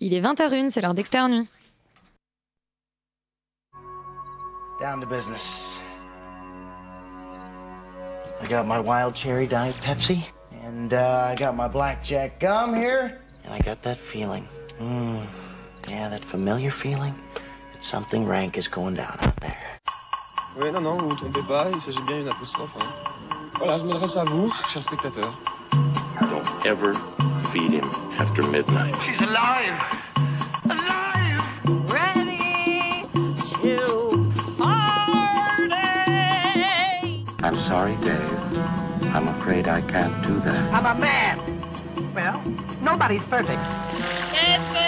Il est 20h01, c'est l'heure d'Externe Nuit. Down to business. I got my wild cherry diet Pepsi, and uh, I got my blackjack gum here, and I got that feeling. Mm, yeah, that familiar feeling that something rank is going down out there. Oui, non, non, vous vous trompez pas, il s'agit bien d'une apostrophe. Hein. Voilà, je m'adresse à vous, chers spectateurs. Don't ever feed him after midnight. She's alive! Alive! Ready to party! I'm sorry, Dave. I'm afraid I can't do that. I'm a man. Well, nobody's perfect. Qu'est-ce que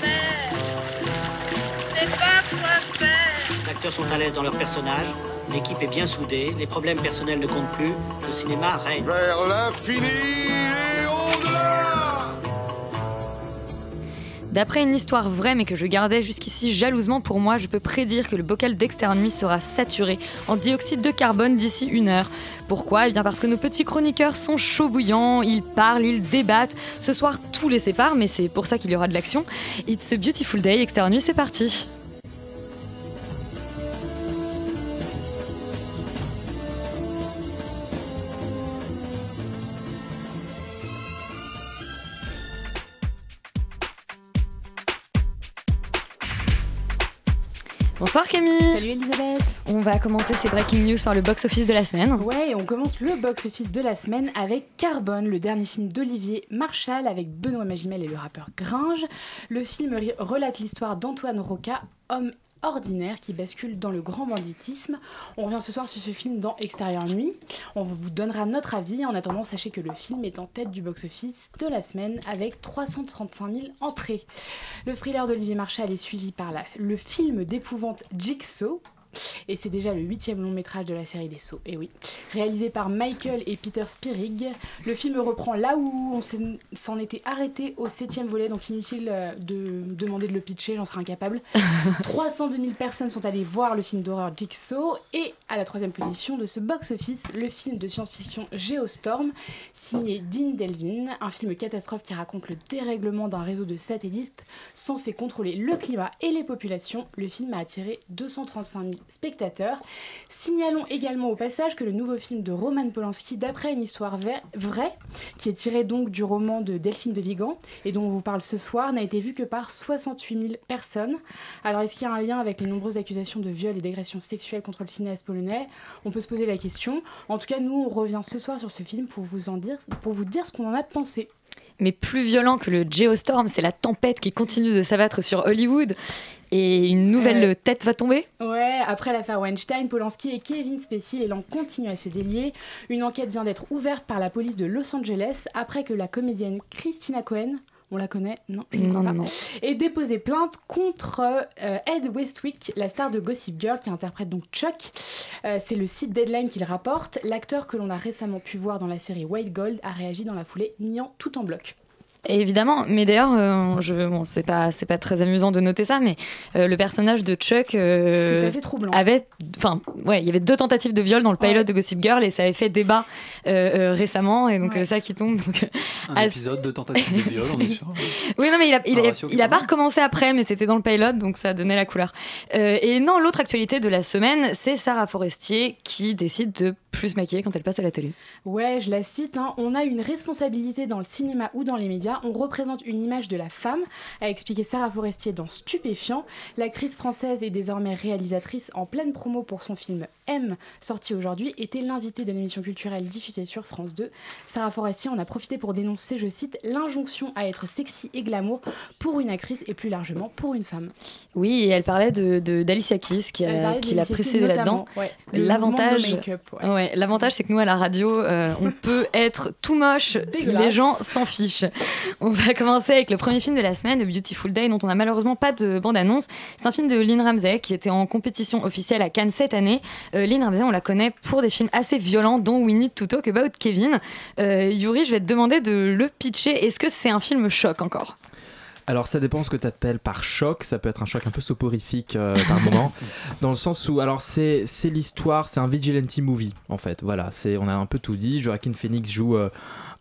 c'est C'est pas quoi faire Les acteurs sont à l'aise dans leur personnage, l'équipe est bien soudée, les problèmes personnels ne comptent plus, le cinéma règne. Vers l'infini D'après une histoire vraie mais que je gardais jusqu'ici jalousement pour moi, je peux prédire que le bocal d'Externe sera saturé en dioxyde de carbone d'ici une heure. Pourquoi? Eh bien parce que nos petits chroniqueurs sont chauds bouillants, ils parlent, ils débattent. Ce soir, tout les sépare, mais c'est pour ça qu'il y aura de l'action. It's a beautiful day, Externe c'est parti Bonsoir Camille Salut Elisabeth On va commencer ces breaking news par le box-office de la semaine. Ouais, on commence le box-office de la semaine avec Carbone, le dernier film d'Olivier Marchal avec Benoît Magimel et le rappeur Gringe. Le film relate l'histoire d'Antoine Roca, homme ordinaire qui bascule dans le grand banditisme. On revient ce soir sur ce film dans Extérieur Nuit. On vous donnera notre avis. En attendant, sachez que le film est en tête du box-office de la semaine avec 335 000 entrées. Le thriller d'Olivier Marchal est suivi par le film d'épouvante Jigsaw. Et c'est déjà le huitième long métrage de la série des Sceaux, et oui. Réalisé par Michael et Peter Spirig, le film reprend là où on s'en- était arrêté au septième volet, donc inutile euh, de demander de le pitcher, j'en serais incapable. 302 000 personnes sont allées voir le film d'horreur Jigsaw, et à la troisième position de ce box-office, le film de science-fiction Geostorm, signé Dean Delvin, un film catastrophe qui raconte le dérèglement d'un réseau de satellites censé contrôler le climat et les populations. Le film a attiré 235 000 spectateurs. Signalons également au passage que le nouveau film de Roman Polanski, d'après une histoire vraie, qui est tiré donc du roman de Delphine de Vigan et dont on vous parle ce soir, n'a été vu que par 68 000 personnes. Alors est-ce qu'il y a un lien avec les nombreuses accusations de viol et d'agression sexuelle contre le cinéaste polonais? On peut se poser la question. En tout cas, nous, on revient ce soir sur ce film pour vous en pour vous dire ce qu'on en a pensé. Mais plus violent que le Geostorm, c'est la tempête qui continue de s'abattre sur Hollywood. Et une nouvelle Euh, tête va tomber Ouais, après l'affaire Weinstein, Polanski et Kevin Spacey, les langues continuent à se délier. Une enquête vient d'être ouverte par la police de Los Angeles après que la comédienne Christina Cohen, on la connaît Non, je ne crois Non, pas. non, non. ait déposé plainte contre euh, Ed Westwick, la star de Gossip Girl qui interprète donc Chuck. Euh, C'est le site Deadline qui le rapporte. L'acteur que l'on a récemment pu voir dans la série White Gold a réagi dans la foulée, niant tout en bloc. Évidemment, mais d'ailleurs, euh, je, bon, c'est pas, c'est pas très amusant de noter ça, mais euh, le personnage de Chuck euh, C'est assez troublant. avait, enfin, ouais, il y avait deux tentatives de viol dans le pilot Ouais. de Gossip Girl et ça avait fait débat euh, euh, récemment, et donc Ouais. ça qui tombe. Donc, Un épisode de tentative de viol, on est sûr. Oui, non, mais il a, il, Un a- ratio il a pas recommencé après, mais c'était dans le pilot, donc ça donnait la couleur. Euh, et non, l'autre actualité de la semaine, c'est Sarah Forestier qui décide de plus se maquiller quand elle passe à la télé. Ouais, je la cite. hein. On a une responsabilité dans le cinéma ou dans les médias. On représente une image de la femme, a expliqué Sarah Forestier dans Stupéfiant. L'actrice française et désormais réalisatrice en pleine promo pour son film M, sorti aujourd'hui, était l'invitée de l'émission culturelle diffusée sur France 2. Sarah Forestier en a profité pour dénoncer, je cite, l'injonction à être sexy et glamour pour une actrice et plus largement pour une femme. Oui, et elle parlait de de- d'Alicia Keys qui, l'a précédée là-dedans. ouais. L'avantage, mouvement de make-up, ouais. ouais, l'avantage, c'est que nous à la radio, euh, on peut être tout moche, les gens s'en fichent. On va commencer avec le premier film de la semaine, The Beautiful Day, dont on a malheureusement pas de bande-annonce. C'est un film de Lynn Ramsey qui était en compétition officielle à Cannes cette année. Euh, Lynn Ramsey, on la connaît pour des films assez violents, dont We Need to Talk About Kevin. Euh, Yuri, je vais te demander de le pitcher. Est-ce que c'est un film choc encore? Alors ça dépend ce que tu appelles par choc, ça peut être un choc un peu soporifique euh, par moment, dans le sens où alors c'est c'est l'histoire, c'est un vigilante movie en fait, voilà, c'est on a un peu tout dit, Joaquin Phoenix joue euh,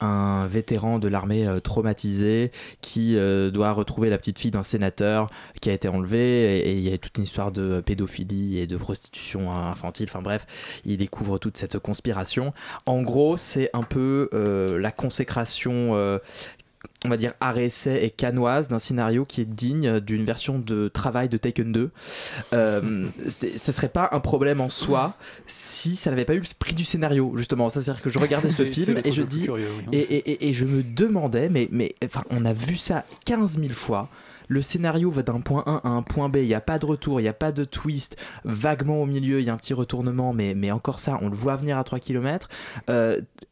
un vétéran de l'armée euh, traumatisé qui euh, doit retrouver la petite fille d'un sénateur qui a été enlevé et il y a toute une histoire de pédophilie et de prostitution infantile, enfin bref, il découvre toute cette conspiration. En gros, c'est un peu la consécration euh, on va dire arrêt-essai et canoise d'un scénario qui est digne d'une version de travail de Taken 2. Euh, ça serait pas un problème en soi si ça n'avait pas eu le prix du scénario, justement. C'est-à-dire que je regardais ce film et je dis. curieux, oui, en et, et- et- et je me demandais, mais, mais enfin, on a vu ça 15 000 fois. Le scénario va d'un point 1 à un point B, il n'y a pas de retour, il n'y a pas de twist. Vaguement au milieu, il y a un petit retournement, mais, mais encore ça, on le voit venir à 3 km.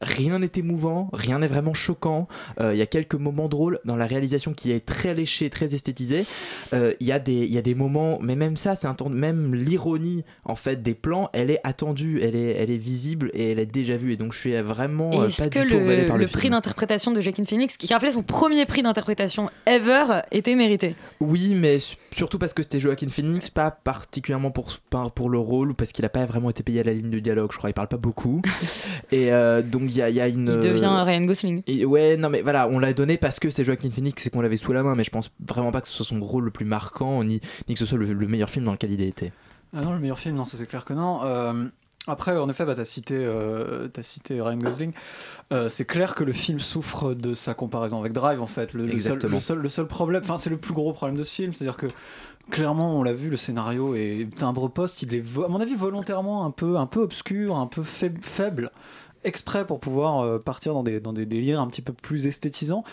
rien n'est émouvant, rien n'est vraiment choquant. Euh, Il y a quelques moments drôles dans la réalisation qui est très léchée, très esthétisée. Euh, Il y, a y a des moments, mais même ça, c'est un temps- même l'ironie en fait des plans, elle est attendue, elle est, elle est visible et elle est déjà vue. Et donc je suis vraiment euh, Est-ce pas que du tout emballé par le, le prix d'interprétation de Joaquin Phoenix, qui rappelait son premier prix d'interprétation ever, était mérité Oui, mais su- surtout parce que c'était Joaquin Phoenix, pas particulièrement pour, pour le rôle, ou parce qu'il a pas vraiment été payé à la ligne de dialogue, je crois, il parle pas beaucoup. et euh, donc il y a, il y a une. Il devient Ryan Gosling. Et ouais, non mais voilà, on l'a donné parce que c'est Joaquin Phoenix et qu'on l'avait sous la main, mais je pense vraiment pas que ce soit son rôle le plus marquant, ni, ni que ce soit le, le meilleur film dans lequel il a été. Ah non, le meilleur film, non, ça c'est clair que non. Euh, après, en effet, bah, tu as, cité, euh, t'as cité Ryan Gosling. Euh, c'est clair que le film souffre de sa comparaison avec Drive, en fait. Le, le seul, Exactement. le, seul, le seul problème, enfin, c'est le plus gros problème de ce film, c'est-à-dire que clairement, on l'a vu, le scénario est timbre poste, il est, à mon avis, volontairement un peu, un peu obscur, un peu faib- faible, exprès pour pouvoir euh, partir dans des, dans des délires un petit peu plus esthétisants.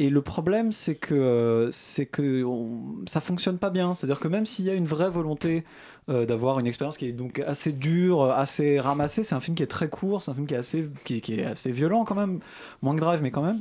Et le problème, c'est que, c'est que ça fonctionne pas bien. C'est-à-dire que même s'il y a une vraie volonté euh, d'avoir une expérience qui est donc assez dure, assez ramassée, c'est un film qui est très court, c'est un film qui est assez, qui est assez violent quand même, moins que Drive, mais quand même.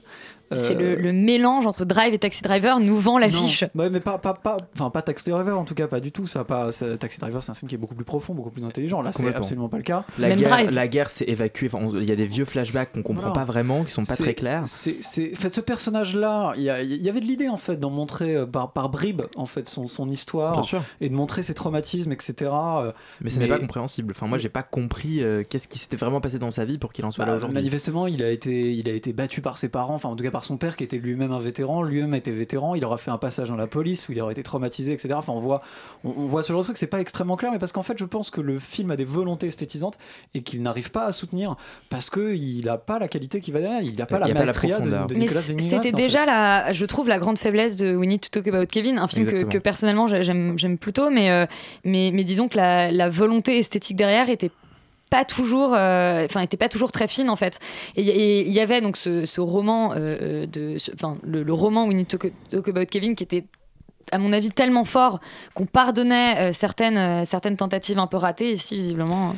C'est Euh, le, le mélange entre Drive et Taxi Driver nous vend l'affiche. non. Ouais, mais pas, pas, pas, enfin, pas Taxi Driver en tout cas, pas du tout. Ça, pas, ça- Taxi Driver, c'est un film qui est beaucoup plus profond, beaucoup plus intelligent. Là, c'est absolument pas le cas. La guerre, la guerre s'est évacuée, enfin, il y a des vieux flashbacks qu'on comprend Voilà. pas vraiment, qui sont pas C'est- très clairs. C'est, c'est, en fait, ce personnage-là, il y, a- il y avait de l'idée en fait d'en montrer euh, par, par bribes en fait son, son histoire Bien sûr. et de montrer ses traumatismes, etc. euh, Mais ce n'est pas compréhensible. Enfin, moi, j'ai pas compris euh, qu'est-ce qui s'était vraiment passé dans sa vie pour qu'il en soit là Bah, aujourd'hui. manifestement, il a, été, il a été battu par ses parents, enfin en tout cas par son père qui était lui-même un vétéran. Lui-même était vétéran. Il aura fait un passage dans la police où il aurait été traumatisé, etc. Enfin, on voit, on, on voit ce genre de truc. C'est pas extrêmement clair, mais parce qu'en fait, je pense que le film a des volontés esthétisantes et qu'il n'arrive pas à soutenir parce qu'il n'a pas la qualité qui va derrière. Il n'a pas Il la a pas la maestria de, de Mais c'était en déjà fait. la, je trouve la grande faiblesse de We Need to Talk About Kevin, un film que, personnellement j'ai- j'aime j'aime plutôt, mais, euh, mais, mais disons que la, la volonté esthétique derrière était pas toujours euh, enfin était pas toujours très fine en fait. Et il y- avait donc ce, roman euh, de ce- enfin le, le roman We Need to Talk About Kevin qui était à mon avis tellement fort qu'on pardonnait euh, certaines euh, certaines tentatives un peu ratées ici visiblement euh,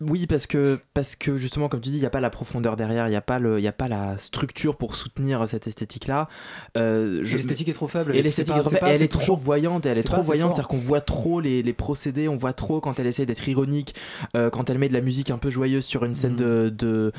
Oui, parce que, parce que justement, comme tu dis, il n'y a pas la profondeur derrière, il n'y a, pas le- il y a pas la structure pour soutenir cette esthétique-là. Euh, je- l'esthétique est trop faible, elle Et est- l'esthétique trop faible, pas elle est trop voyante, elle est, trop pas voyante, c'est-à-dire qu'on voit trop les, les procédés, on voit trop quand elle essaie d'être ironique, euh, quand elle met de la musique un peu joyeuse sur une scène de, de,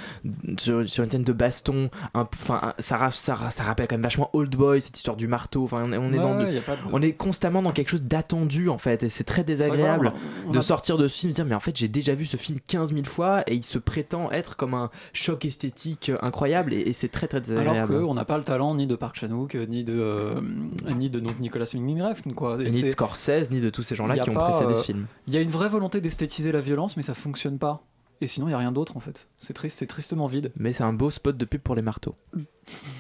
sur, sur une scène de baston, enfin ça, ça, ça rappelle quand même vachement Old Boy, cette histoire du marteau. Enfin, on est, on est Ouais, dans, de- ouais, y a pas de- on est constamment dans quelque chose d'attendu en fait, et c'est très désagréable vrai, on a- on de sortir de ce film et de dire mais en fait j'ai déjà vu ce film 15 000 fois et il se prétend être comme un choc esthétique incroyable et, et c'est très très Alors désagréable. qu'on n'a pas le talent ni de Park Chan-wook, ni de, euh, ni de donc, Nicolas Winding Refn, quoi. Et ni de Scorsese ni de tous ces gens-là qui ont pas, précédé euh, ce film. Il y a une vraie volonté d'esthétiser la violence, mais ça fonctionne pas. Et sinon, il y a rien d'autre en fait. C'est triste, c'est tristement vide. Mais c'est un beau spot de pub pour les marteaux.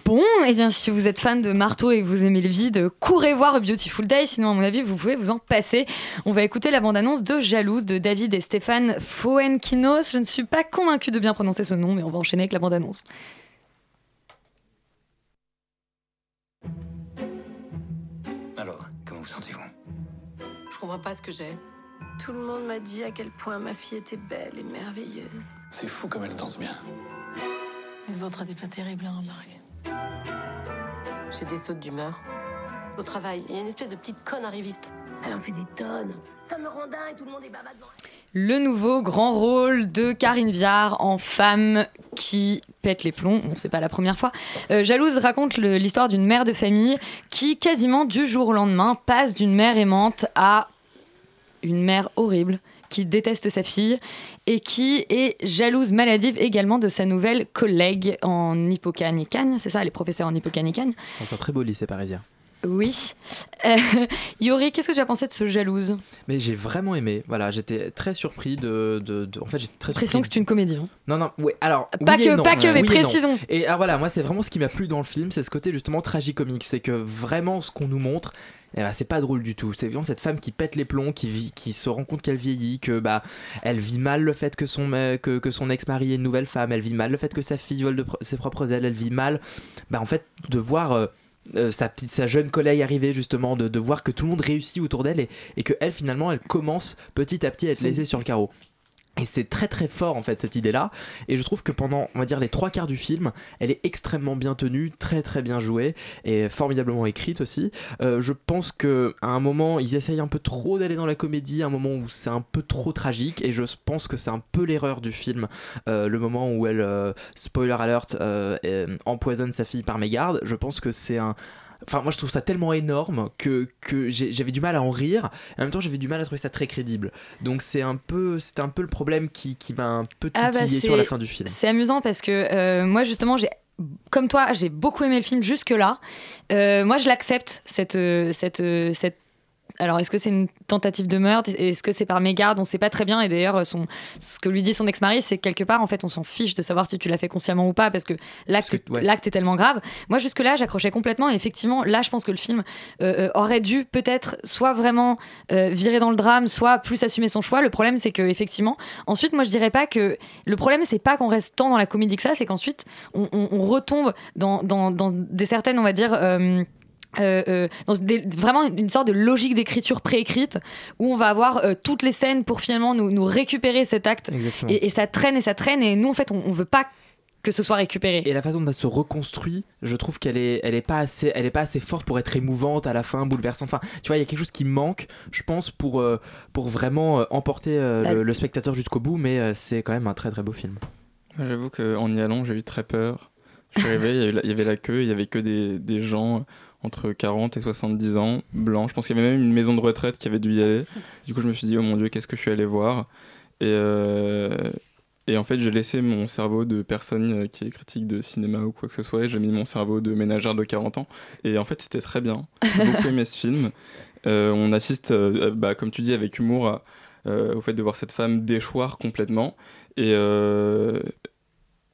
Bon, et bien si vous êtes fan de marteau et que vous aimez le vide, courez voir A Beautiful Day, sinon à mon avis vous pouvez vous en passer. On va écouter la bande-annonce de Jalouse de David et Stéphane Foenkinos. Je ne suis pas convaincue de bien prononcer ce nom, mais on va enchaîner avec la bande-annonce. Alors, comment vous sentez-vous? Je comprends pas ce que j'ai. Tout le monde m'a dit à quel point ma fille était belle et merveilleuse. C'est fou comme elle danse bien. Les autres étaient pas terribles, hein, Marc. J'ai des sautes d'humeur. Au travail, il y a une espèce de petite conne arriviste. Elle en fait des tonnes. Ça me rend dingue, tout le monde est baba devant elle. Le nouveau grand rôle de Karine Viard en femme qui pète les plombs. Bon, c'est pas la première fois. Euh, Jalouse raconte l'histoire d'une mère de famille qui, quasiment du jour au lendemain, passe d'une mère aimante à une mère horrible qui déteste sa fille et qui est jalouse maladive également de sa nouvelle collègue en hippocane et Cannes. C'est ça, les professeurs en hippocane et Cannes. C'est un très beau lycée parisien. Oui. Euh, Yori, qu'est-ce que tu as pensé de ce jalouse? Mais j'ai vraiment aimé. Voilà, j'étais très surpris de, de, de- En fait, j'étais très L'impression que surpris. c'est une comédie. hein. Non, non, ouais, alors. Pas oui et que- non. pas que, mais Oui et précisons. Et alors voilà, moi, c'est vraiment ce qui m'a plu dans le film, c'est ce côté justement tragicomique. C'est que vraiment, ce qu'on nous montre, eh ben, c'est pas drôle du tout. C'est vraiment cette femme qui pète les plombs, qui, vit, qui se rend compte qu'elle vieillit, que bah, elle vit mal le fait que son, que, que son ex-mari est une nouvelle femme, elle vit mal le fait que sa fille vole de pro- ses propres ailes, elle vit mal, bah, en fait, de voir. euh, euh, sa, petite, sa jeune collègue arriver justement, de, de voir que tout le monde réussit autour d'elle et, et que elle finalement elle commence petit à petit à être laissée sur le carreau. Et c'est très très fort en fait cette idée-là. Et je trouve que pendant, on va dire, les trois quarts du film, elle est extrêmement bien tenue, très très bien jouée et formidablement écrite aussi. Euh, je pense que à un moment, ils essayent un peu trop d'aller dans la comédie, un moment où c'est un peu trop tragique. Et je pense que c'est un peu l'erreur du film, euh, le moment où elle, euh, spoiler alert, euh, euh, empoisonne sa fille par mégarde. Je pense que c'est un Enfin, moi je trouve ça tellement énorme que, que j'avais du mal à en rire. Et en même temps, j'avais du mal à trouver ça très crédible. Donc c'est un peu, c'était un peu le problème qui, qui m'a un peu Ah bah, titillé c'est- sur la fin du film. C'est amusant parce que euh, moi justement j'ai comme toi j'ai beaucoup aimé le film jusque là. moi je l'accepte cette euh, cette euh, cette alors, est-ce que c'est une tentative de meurtre? Est-ce que c'est par mégarde? On sait pas très bien. Et d'ailleurs, ce que lui dit son ex-mari, c'est que quelque part, en fait, on s'en fiche de savoir si tu l'as fait consciemment ou pas, parce que l'acte ouais. est tellement grave. Moi, jusque-là, j'accrochais complètement. Et effectivement, là, je pense que le film euh, euh, aurait dû peut-être soit vraiment euh, virer dans le drame, soit plus assumer son choix. Le problème, c'est que effectivement, ensuite, moi, je dirais pas que le problème, c'est pas qu'on reste tant dans la comédie que ça, c'est qu'ensuite, on, on- on retombe dans, dans, dans des certaines, on va dire. euh, euh, euh, dans des- vraiment une sorte de logique d'écriture préécrite où on va avoir euh, toutes les scènes pour finalement nous, nous récupérer cet acte et, et ça traîne et ça traîne et nous en fait on, on veut pas que ce soit récupéré Et la façon dont elle se reconstruit, je trouve qu'elle est, elle est pas assez, elle est pas assez forte pour être émouvante à la fin, bouleversante. Enfin, tu vois, il y a quelque chose qui manque, je pense, pour euh, pour vraiment euh, emporter euh, Bah, le, le spectateur jusqu'au bout. Mais euh, c'est quand même un très très beau film. J'avoue qu'en y allant, j'ai eu très peur. Je suis arrivé, il y avait la- il y avait la queue, il y avait que des, des gens entre 40 et 70 ans, blancs. Je pense qu'il y avait même une maison de retraite qui avait dû y aller. Du coup, je me suis dit, oh mon dieu, qu'est-ce que je suis allé voir? Et, euh, en fait, j'ai laissé mon cerveau de personne euh, qui est critique de cinéma ou quoi que ce soit, et j'ai mis mon cerveau de ménagère de 40 ans. Et en fait, c'était très bien. J'ai beaucoup aimé ce film. Euh, on assiste, bah, comme tu dis, avec humour au fait de voir cette femme déchoir complètement.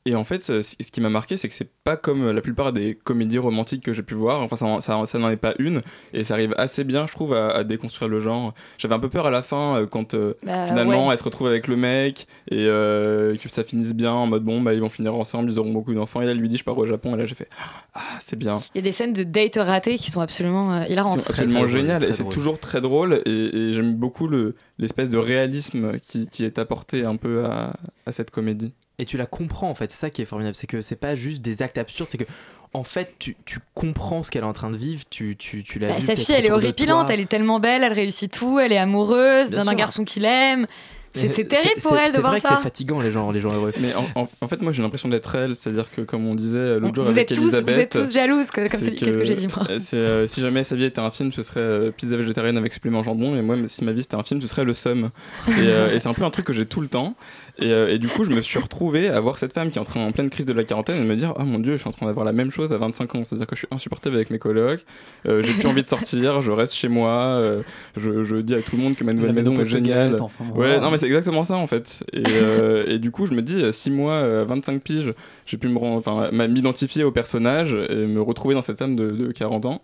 Et en fait, ce ce qui m'a marqué, c'est que c'est pas comme la plupart des comédies romantiques que j'ai pu voir. Enfin, ça, ça, ça n'en est pas une. Et ça arrive assez bien, je trouve, à, à déconstruire le genre. J'avais un peu peur à la fin euh, quand euh, Bah, finalement ouais. elle se retrouve avec le mec et euh, que ça finisse bien en mode bon, bah ils vont finir ensemble, ils auront beaucoup d'enfants. Et là, elle lui dit, je pars au Japon. Et là, j'ai fait ah, c'est bien. il y a des scènes de date ratées qui sont absolument euh, hilarantes C'est absolument génial et c'est toujours très drôle et, et j'aime beaucoup le- l'espèce de réalisme qui, qui est apporté un peu à, à cette comédie. Et tu la comprends en fait, c'est ça qui est formidable, c'est que c'est pas juste des actes absurdes, c'est que en fait tu, tu comprends ce qu'elle est en train de vivre, tu, tu, tu l'as Bah, vu sa fille elle est horripilante elle est tellement belle elle réussit tout elle est amoureuse d'un garçon qu'il aime c'est c'est terrible pour c'est- elle de C'est voir vrai que ça c'est fatigant les gens, les gens heureux. Mais en, en- en fait, moi j'ai l'impression d'être elle, c'est-à-dire que comme on disait l'autre jour vous avec êtes, tous, vous êtes tous jalouses que- comme c'est c'est- qu'est-ce que j'ai dit moi euh, c'est, euh, si jamais sa vie était un film, ce serait euh, pizza végétarienne avec supplément jambon. Et moi, si ma vie c'était un film, ce serait le Somme. Et, euh, et c'est un peu un truc que j'ai tout le temps. Et, euh, et du coup, je me suis retrouvé à voir cette femme qui est en train en pleine crise de la quarantaine et me dire Oh mon dieu, je suis en train d'avoir la même chose à 25 ans. C'est-à-dire que je suis insupportable avec mes colocs, euh, j'ai plus envie de sortir, je reste chez moi, euh, je, je dis à tout le monde que ma nouvelle maison maison est géniale. enfin, ouais, non, mais c'est exactement ça en fait. Et, euh, du coup, je me dis 6 mois, euh, 25 piges, j'ai pu m'identifier au personnage et me retrouver dans cette femme de, de 40 ans.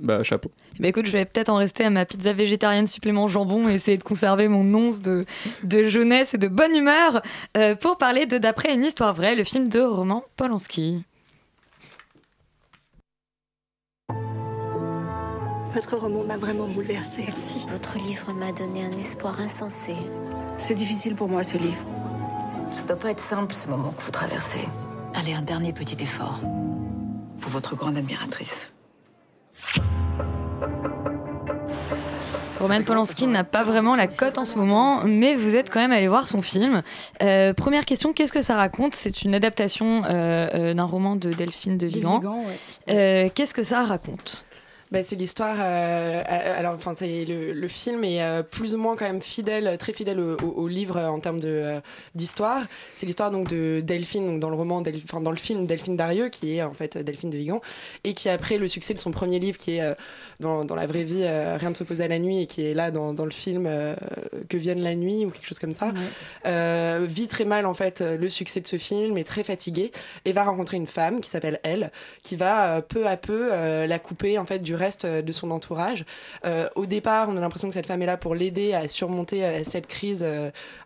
Bah, chapeau. Bah écoute, je vais peut-être en rester à ma pizza végétarienne supplément jambon et essayer de conserver mon once de, de jeunesse et de bonne humeur euh, pour parler de D'après une histoire vraie, le film de Roman Polanski. Votre roman m'a vraiment bouleversée. Merci. Votre livre m'a donné un espoir insensé. C'est difficile pour moi ce livre. Ça doit pas être simple ce moment que vous traversez. Allez, un dernier petit effort. Pour votre grande admiratrice. Roman Polanski n'a pas vraiment la cote en ce moment, mais vous êtes quand même allé voir son film. Euh, première question, qu'est-ce que ça raconte? C'est une adaptation euh, euh, d'un roman de Delphine de Vigan. Vigan, ouais. Euh, qu'est-ce que ça raconte? Bah, c'est l'histoire. euh, euh, alors, enfin, c'est le, le film est euh, plus ou moins quand même fidèle, très fidèle au, au- au livre en termes de d'histoire. C'est l'histoire donc de Delphine, donc dans le roman, enfin dans le film Delphine Darieux, qui est en fait Delphine de Vigan, et qui après le succès de son premier livre, qui est dans, dans la vraie vie Rien ne s'oppose à la nuit, et qui est là dans, dans le film Que vienne la nuit ou quelque chose comme ça, vit très mal en fait le succès de ce film, est très fatiguée et va rencontrer une femme qui s'appelle Elle, qui va peu à peu la couper en fait du reste euh, de son entourage. Euh, au départ, on a l'impression que cette femme est là pour l'aider à surmonter euh, cette crise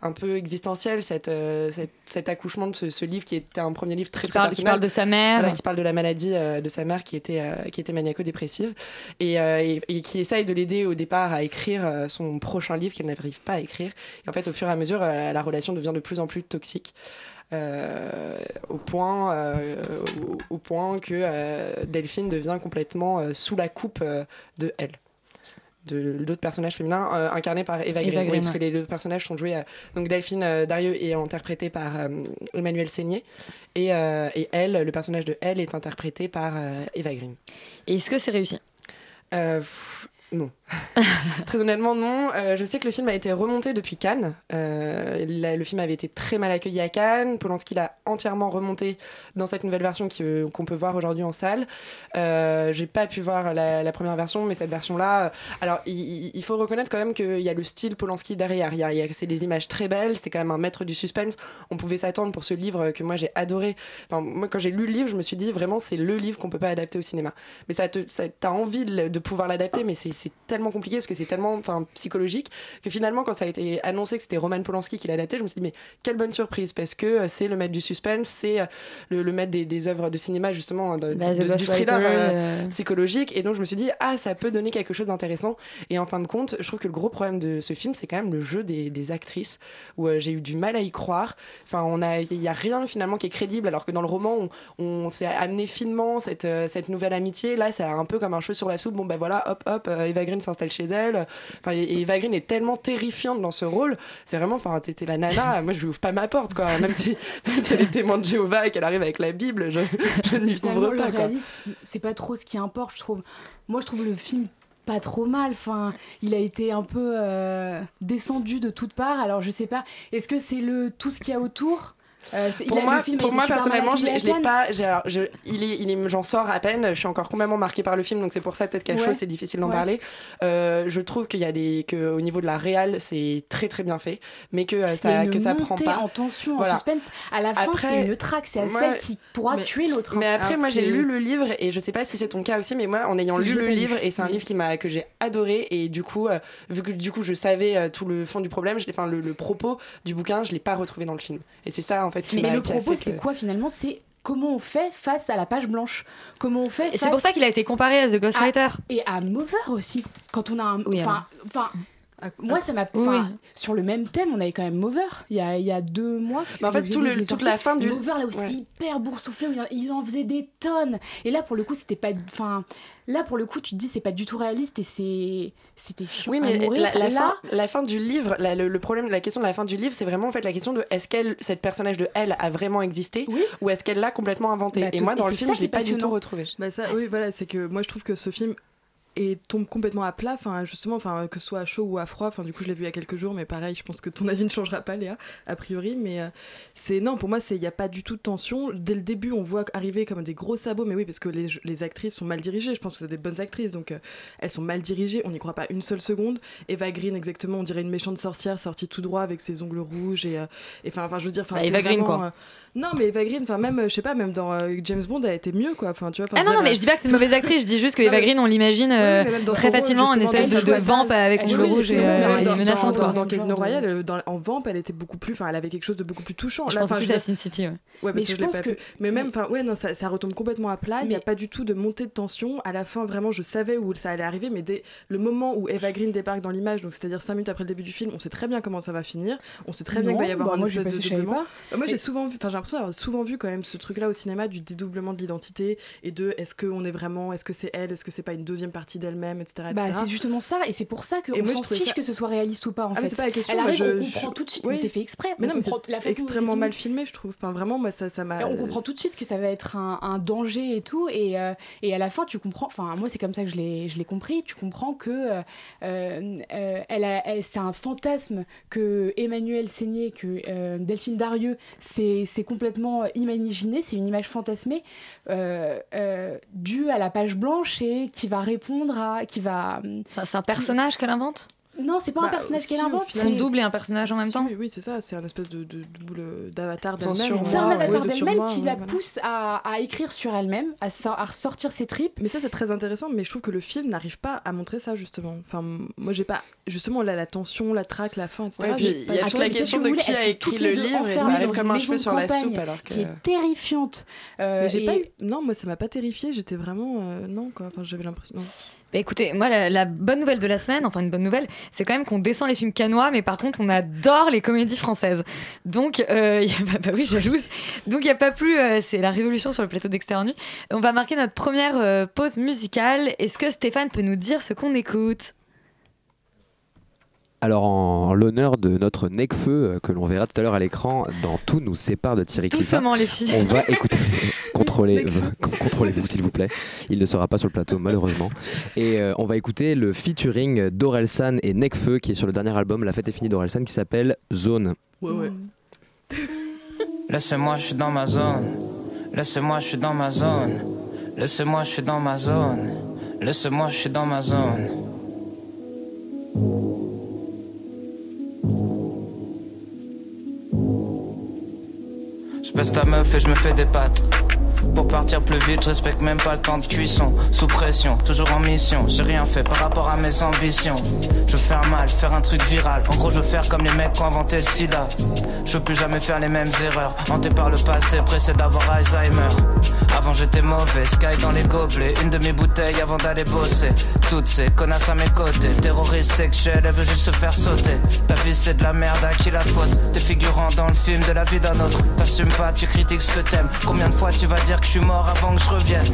un peu existentielle, cette, cette- cet accouchement de ce, ce livre qui était un premier livre très Qui très parle- qui personnel. parle de sa mère. Voilà, qui parle de la maladie de sa mère qui était qui était maniaco-dépressive et, et- et qui essaye de l'aider au départ à écrire son prochain livre qu'elle n'arrive pas à écrire. Et en fait, au fur et à mesure, la relation devient de plus en plus toxique. Euh, au point euh, au, au point que euh, Delphine devient complètement sous la coupe de elle. De l'autre personnage féminin euh, incarné par Eva Green, Eva Green, parce que les deux personnages sont joués donc Delphine euh, Darieux est interprétée par euh, Emmanuel Seigné et, et elle le personnage de elle est interprété par Eva Green. Et est-ce que c'est réussi? Pff, non. très honnêtement, non. Euh, je sais que le film a été remonté depuis Cannes. Euh, le film avait été très mal accueilli à Cannes. Polanski l'a entièrement remonté dans cette nouvelle version euh, qu'on peut voir aujourd'hui en salle. Euh, j'ai pas pu voir la, première version, mais cette version-là. alors, il, faut reconnaître quand même qu'il y a le style Polanski derrière. Il y a, des images très belles. C'est quand même un maître du suspense. On pouvait s'attendre pour ce livre que moi j'ai adoré. Moi, quand j'ai lu le livre, je me suis dit vraiment, c'est le livre qu'on peut pas adapter au cinéma. Mais ça t'as envie de, pouvoir l'adapter, mais c'est, c'est tellement compliqué parce que c'est tellement psychologique que finalement, quand ça a été annoncé que c'était Roman Polanski qui l'adaptait, je me suis dit, mais quelle bonne surprise parce que euh, c'est le maître du suspense, c'est euh, le, le maître des, des œuvres de cinéma, justement, de, Bah, de- du thriller euh, psychologique. Et donc, je me suis dit, ah, ça peut donner quelque chose d'intéressant. Et en fin de compte, je trouve que le gros problème de ce film, c'est quand même le jeu des, des actrices, où euh, j'ai eu du mal à y croire. Enfin, on a, il y a rien finalement qui est crédible, alors que dans le roman, on, on s'est amené finement cette, cette nouvelle amitié. Là, c'est un peu comme un cheveu sur la soupe. Bon, ben voilà, hop, hop, Eva Green s'installe chez elle. Enfin, et, et Eva Green est tellement terrifiante dans ce rôle. C'est vraiment, enfin, t'es la nana. Moi, je lui ouvre pas ma porte, quoi. Même si, même si elle est témoin de Jéhovah et qu'elle arrive avec la Bible, je, je ne lui ouvre le pas, quoi. réalisme, c'est pas trop ce qui importe, je trouve. Moi, je trouve le film pas trop mal. Enfin, il a été un peu euh, descendu de toutes parts. Alors, je sais pas. Est-ce que c'est le tout ce qu'il y a autour Euh, pour moi, pour personnellement, je l'ai à pas. alors, je, il est, il j'en sors à peine. Je suis encore complètement marquée par le film, donc c'est pour ça peut-être quelque Ouais. chose c'est difficile d'en Ouais. parler. Euh, je trouve qu'il y a des, que au niveau de la réal, c'est très très bien fait, mais que euh, ça, que ça prend pas. en tension, Voilà. en suspense. À la fin, c'est une traque, c'est Ouais. celle qui pourra Mais- tuer l'autre. hein. Mais après, moi, j'ai lu le livre et je sais pas si c'est ton cas aussi, mais moi, en ayant lu le livre, et c'est un livre qui m'a que j'ai adoré, et du coup, vu que du coup, je savais tout le fond du problème, enfin, le propos du bouquin, je l'ai pas retrouvé dans le film. Et c'est ça, en fait, qui Mais m'a le propos, c'est que- quoi finalement? C'est comment on fait face à la page blanche? Comment on fait c'est face pour ça qu'il a été comparé à The Ghostwriter. à- et à Mover aussi. Quand on a un. Oui, Enfin, enfin, moi, ça m'a. Oui. Sur le même thème, on avait quand même Mover il y a, il y a deux mois. Mais en fait, tout le- toute la fin du- Mover, là où c'était Ouais. hyper boursouflé, où il en faisait des tonnes. Et là, pour le coup, c'était pas. Enfin, là, pour le coup, tu te dis, c'est pas du tout réaliste et c'est. C'était chiant. Oui, à mais mourir. la, la là, fin, la fin du livre, la- le, le problème, la question de la fin du livre, c'est vraiment en fait la question de est-ce qu'elle, cette personnage de elle, a vraiment existé ou est-ce qu'elle l'a complètement inventé Bah, Et tout- moi, dans et le film, je l'ai pas du tout retrouvé. Bah ça, oui, voilà, c'est que moi je trouve que ce film et tombe complètement à plat, enfin justement, enfin que ce soit à chaud ou à froid, enfin du coup je l'ai vu il y a quelques jours, mais pareil, je pense que ton avis ne changera pas, Léa, a priori, mais euh, c'est non, pour moi c'est il y a pas du tout de tension. Dès le début, on voit arriver comme des gros sabots, mais oui, parce que les, les actrices sont mal dirigées. Je pense que c'est des bonnes actrices, donc euh, elles sont mal dirigées. On n'y croit pas une seule seconde. Eva Green, exactement, on dirait une méchante sorcière sortie tout droit avec ses ongles rouges et, euh, enfin, enfin, je veux dire, enfin, Bah, Eva Green, quoi. non, mais Eva Green, enfin même, je sais pas, même dans James Bond, elle a été mieux, quoi. Enfin, tu vois. Ah non, non, mais je dis pas que c'est une mauvaise actrice, je dis juste que Eva Green, on l'imagine euh, mais dans très facilement, une espèce de, dans vamp avec Oui, ongles oui, rouges c'est et, euh, mais et dans- menaçante, dans- quoi. Dans Casino Royale, dans- en vamp, elle était beaucoup plus, enfin, elle avait quelque chose de beaucoup plus touchant. Je Là, enfin, plus veux à Sin City, ouais. Ouais, Mais parce je que je pense que-. Mais même, enfin, ouais, non, ça, ça retombe complètement à plat. Il n'y a pas du tout de montée de tension. À la fin, vraiment, je savais où ça allait arriver, mais dès le moment où Eva Green débarque dans l'image, donc c'est-à-dire 5 minutes après le début du film, on sait très bien comment ça va finir. On sait très bien qu'il va y avoir bah, un espèce de je doublement. Bah, moi, j'ai Et- souvent vu, enfin, j'ai l'impression d'avoir souvent vu quand même ce truc-là au cinéma du dédoublement de l'identité et de est-ce qu'on est vraiment, est-ce que c'est elle, est-ce que c'est pas une deuxième partie partie d'elle-même, etc. Bah, c'est justement ça, et c'est pour ça qu'on s'en fiche ça- que ce soit réaliste ou pas en Ah, fait. c'est pas la question, Elle moi, arrive, je- on comprend je- tout de suite, oui. mais c'est fait exprès. Mais on non, mais comprend c'est extrêmement mal filmé, je trouve. Enfin, vraiment, moi, ça, ça m'a. On comprend tout de suite que ça va être un, un danger et tout. Et, euh, et à la fin, tu comprends. Enfin, moi, c'est comme ça que je l'ai, compris. Tu comprends que euh, euh, elle a, elle- c'est un fantasme que Emmanuel Seigné, que Delphine Darieux, c'est, c'est complètement imaginé. C'est une image fantasmée due à la page blanche et qui va répondre à. Qui va, c'est un personnage qu'elle invente? Non, c'est pas un Bah, personnage si, qu'elle invente. Son double et un personnage en même temps? Oui, oui, c'est ça. C'est un espèce de, de double d'avatar Son d'elle-même. C'est un avatar de d'elle-même qui ouais, la voilà. pousse à, à écrire sur elle-même, à, à ressortir ses tripes. Mais ça, c'est très intéressant, mais je trouve que le film n'arrive pas à montrer ça, justement. Enfin, moi, j'ai pas. Justement, là, la tension, la traque, la fin, etc. Il y a toute tout- la question de qui a écrit le livre et ça arrive comme un cheveu sur la soupe, alors que- Qui est terrifiante. Euh. Non, moi, ça m'a pas terrifié. J'étais vraiment. euh, non, quoi. Enfin, j'avais l'impression. Bah écoutez, moi la, bonne nouvelle de la semaine, enfin une bonne nouvelle, c'est quand même qu'on descend les films canois, mais par contre on adore les comédies françaises. Donc, euh, bah, oui, jalouse. Donc il n'y a pas plus, euh, c'est la révolution sur le plateau d'Extérieur. On va marquer notre première euh, pause musicale. Est-ce que Stéphane peut nous dire ce qu'on écoute? Alors, en l'honneur de notre Necfeu, euh, que l'on verra tout à l'heure à l'écran, dans Tout nous sépare de Thierry Kiffin, Doucement les filles. on va écouter. contrôlez, contrôlez-vous s'il vous plaît. Il ne sera pas sur le plateau malheureusement. Et euh, on va écouter le featuring d'Orelsan et Necfeu qui est sur le dernier album La fête est finie d'Orelsan qui s'appelle Zone. Ouais, ouais. Laissez-moi, je suis dans ma zone. Laissez-moi, je suis dans ma zone. Laissez-moi, je suis dans ma zone. Laissez-moi, je suis dans ma zone. Je baisse ta meuf et je me fais des pattes. Pour partir plus vite, je respecte même pas le temps de cuisson. Sous pression, toujours en mission. J'ai rien fait par rapport à mes ambitions. Je veux faire mal, faire un truc viral. En gros, je veux faire comme les mecs qui ont inventé le sida. Je veux plus jamais faire les mêmes erreurs. Hanté par le passé, pressé d'avoir Alzheimer. Avant j'étais mauvais, sky dans les gobelets. Une de mes bouteilles avant d'aller bosser. Toutes ces connasses à mes côtés. Terroriste sexuel, elle veut juste se faire sauter. Ta vie c'est de la merde, à qui la faute? T'es figurant dans le film de la vie d'un autre. T'assumes pas, tu critiques ce que t'aimes. Combien de fois tu vas dire que je suis mort avant que je revienne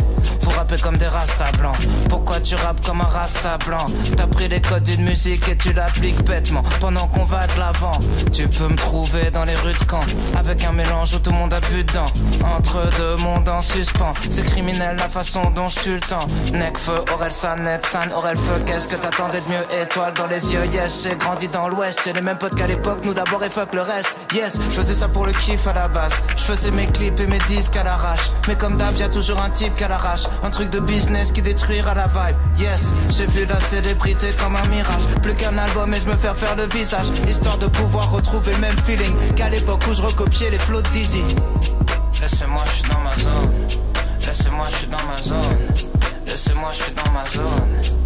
Faut rapper comme des rastas blancs. Pourquoi tu rappes comme un rasta blanc? T'as pris les codes d'une musique et tu l'appliques bêtement. Pendant qu'on va de l'avant, tu peux me trouver dans les rues de Caen. Avec un mélange où tout le monde a bu dedans. Entre deux mondes en suspens. C'est criminel la façon dont je tue le temps. Necfeu, Orelsan, Nepsan, Orelfeu. Qu'est-ce que t'attendais de mieux? Étoile dans les yeux, yes. J'ai grandi dans l'ouest. J'ai les mêmes potes qu'à l'époque. Nous d'abord et fuck le reste. Yes, je faisais ça pour le kiff à la base. Je faisais mes clips et mes disques à l'arrache. Comme d'hab, y'a toujours un type qui l'arrache. Un truc de business qui détruira la vibe. Yes, j'ai vu la célébrité comme un mirage. Plus qu'un album et je me faire faire le visage. Histoire de pouvoir retrouver le même feeling qu'à l'époque où je recopiais les flots de Dizzy. Laissez-moi, je suis dans ma zone. Laissez-moi, je suis dans ma zone. Laissez-moi, je suis dans ma zone.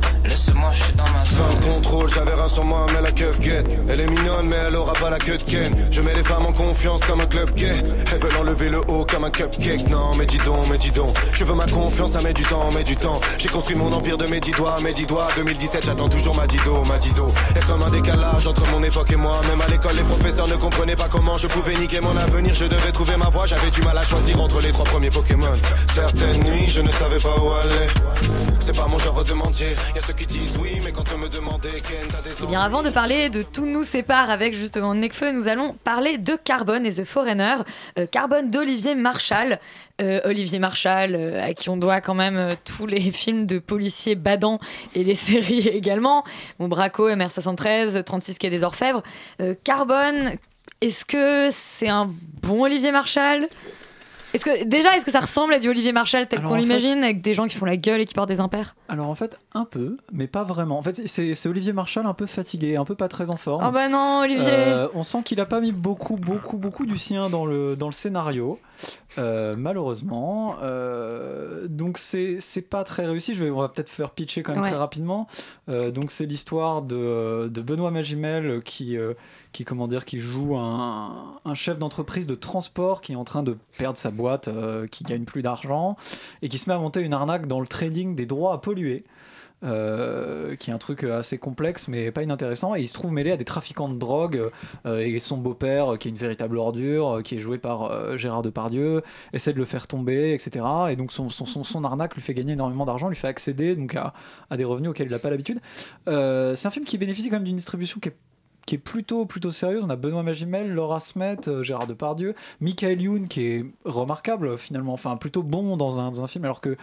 Je suis dans ma zone. de contrôle, j'avais rien sur moi, mais la keuf guette. Elle est mignonne, mais elle aura pas la queue de Ken. Je mets les femmes en confiance comme un club gay. Elles veulent enlever le haut comme un cupcake. Non, mais dis donc, mais dis donc. Tu veux ma confiance, ça met du temps, met du temps. J'ai construit mon empire de mes dix doigts, mes dix doigts. 2017, j'attends toujours ma dido, ma dido. Y'a comme un décalage entre mon époque et moi. Même à l'école, les professeurs ne comprenaient pas comment je pouvais niquer mon avenir. Je devais trouver ma voie, j'avais du mal à choisir entre les trois premiers Pokémon. Certaines nuits, je ne savais pas où aller. C'est pas mon genre de mentir. Y'a ceux qui Eh bien, avant de parler de Tout nous sépare avec justement Necfeu, nous allons parler de Carbone et The Foreigner. Euh, Carbone d'Olivier Marshall. Euh, Olivier Marshall, euh, à qui on doit quand même euh, tous les films de policiers badants et les séries également. Bon, Braco, MR73, 36 Quai des Orfèvres. Carbone, est-ce que c'est un bon Olivier Marshall est-ce que déjà, est-ce que ça ressemble à du Olivier Marshall tel qu'on fait- l'imagine, avec des gens qui font la gueule et qui portent des impairs? Alors en fait, un peu, mais pas vraiment. En fait, c'est Olivier Marshall un peu fatigué, un peu pas très en forme. Oh bah non, Olivier Euh, On sent qu'il a pas mis beaucoup, beaucoup, beaucoup du sien dans le, dans le scénario, euh, malheureusement. Euh, donc c'est c'est pas très réussi. Je vais, on va peut-être faire pitcher quand même Ouais. très rapidement. Euh, donc c'est l'histoire de, de Benoît Magimel qui, qui comment dire, qui joue un, un chef d'entreprise de transport qui est en train de perdre sa boîte, qui gagne plus d'argent et qui se met à monter une arnaque dans le trading des droits à polluer. Euh, qui est un truc assez complexe mais pas inintéressant. Et il se trouve mêlé à des trafiquants de drogue euh, et son beau-père, euh, qui est une véritable ordure, qui est joué par Gérard Depardieu, essaie de le faire tomber, etc. Et donc son, son, son, arnaque lui fait gagner énormément d'argent, lui fait accéder donc à, des revenus auxquels il n'a pas l'habitude. C'est un film qui bénéficie quand même d'une distribution qui est qui est plutôt plutôt sérieuse. On a Benoît Magimel, Laura Smet, Gérard Depardieu, Michael Youn qui est remarquable finalement, enfin plutôt bon dans un, dans un film alors que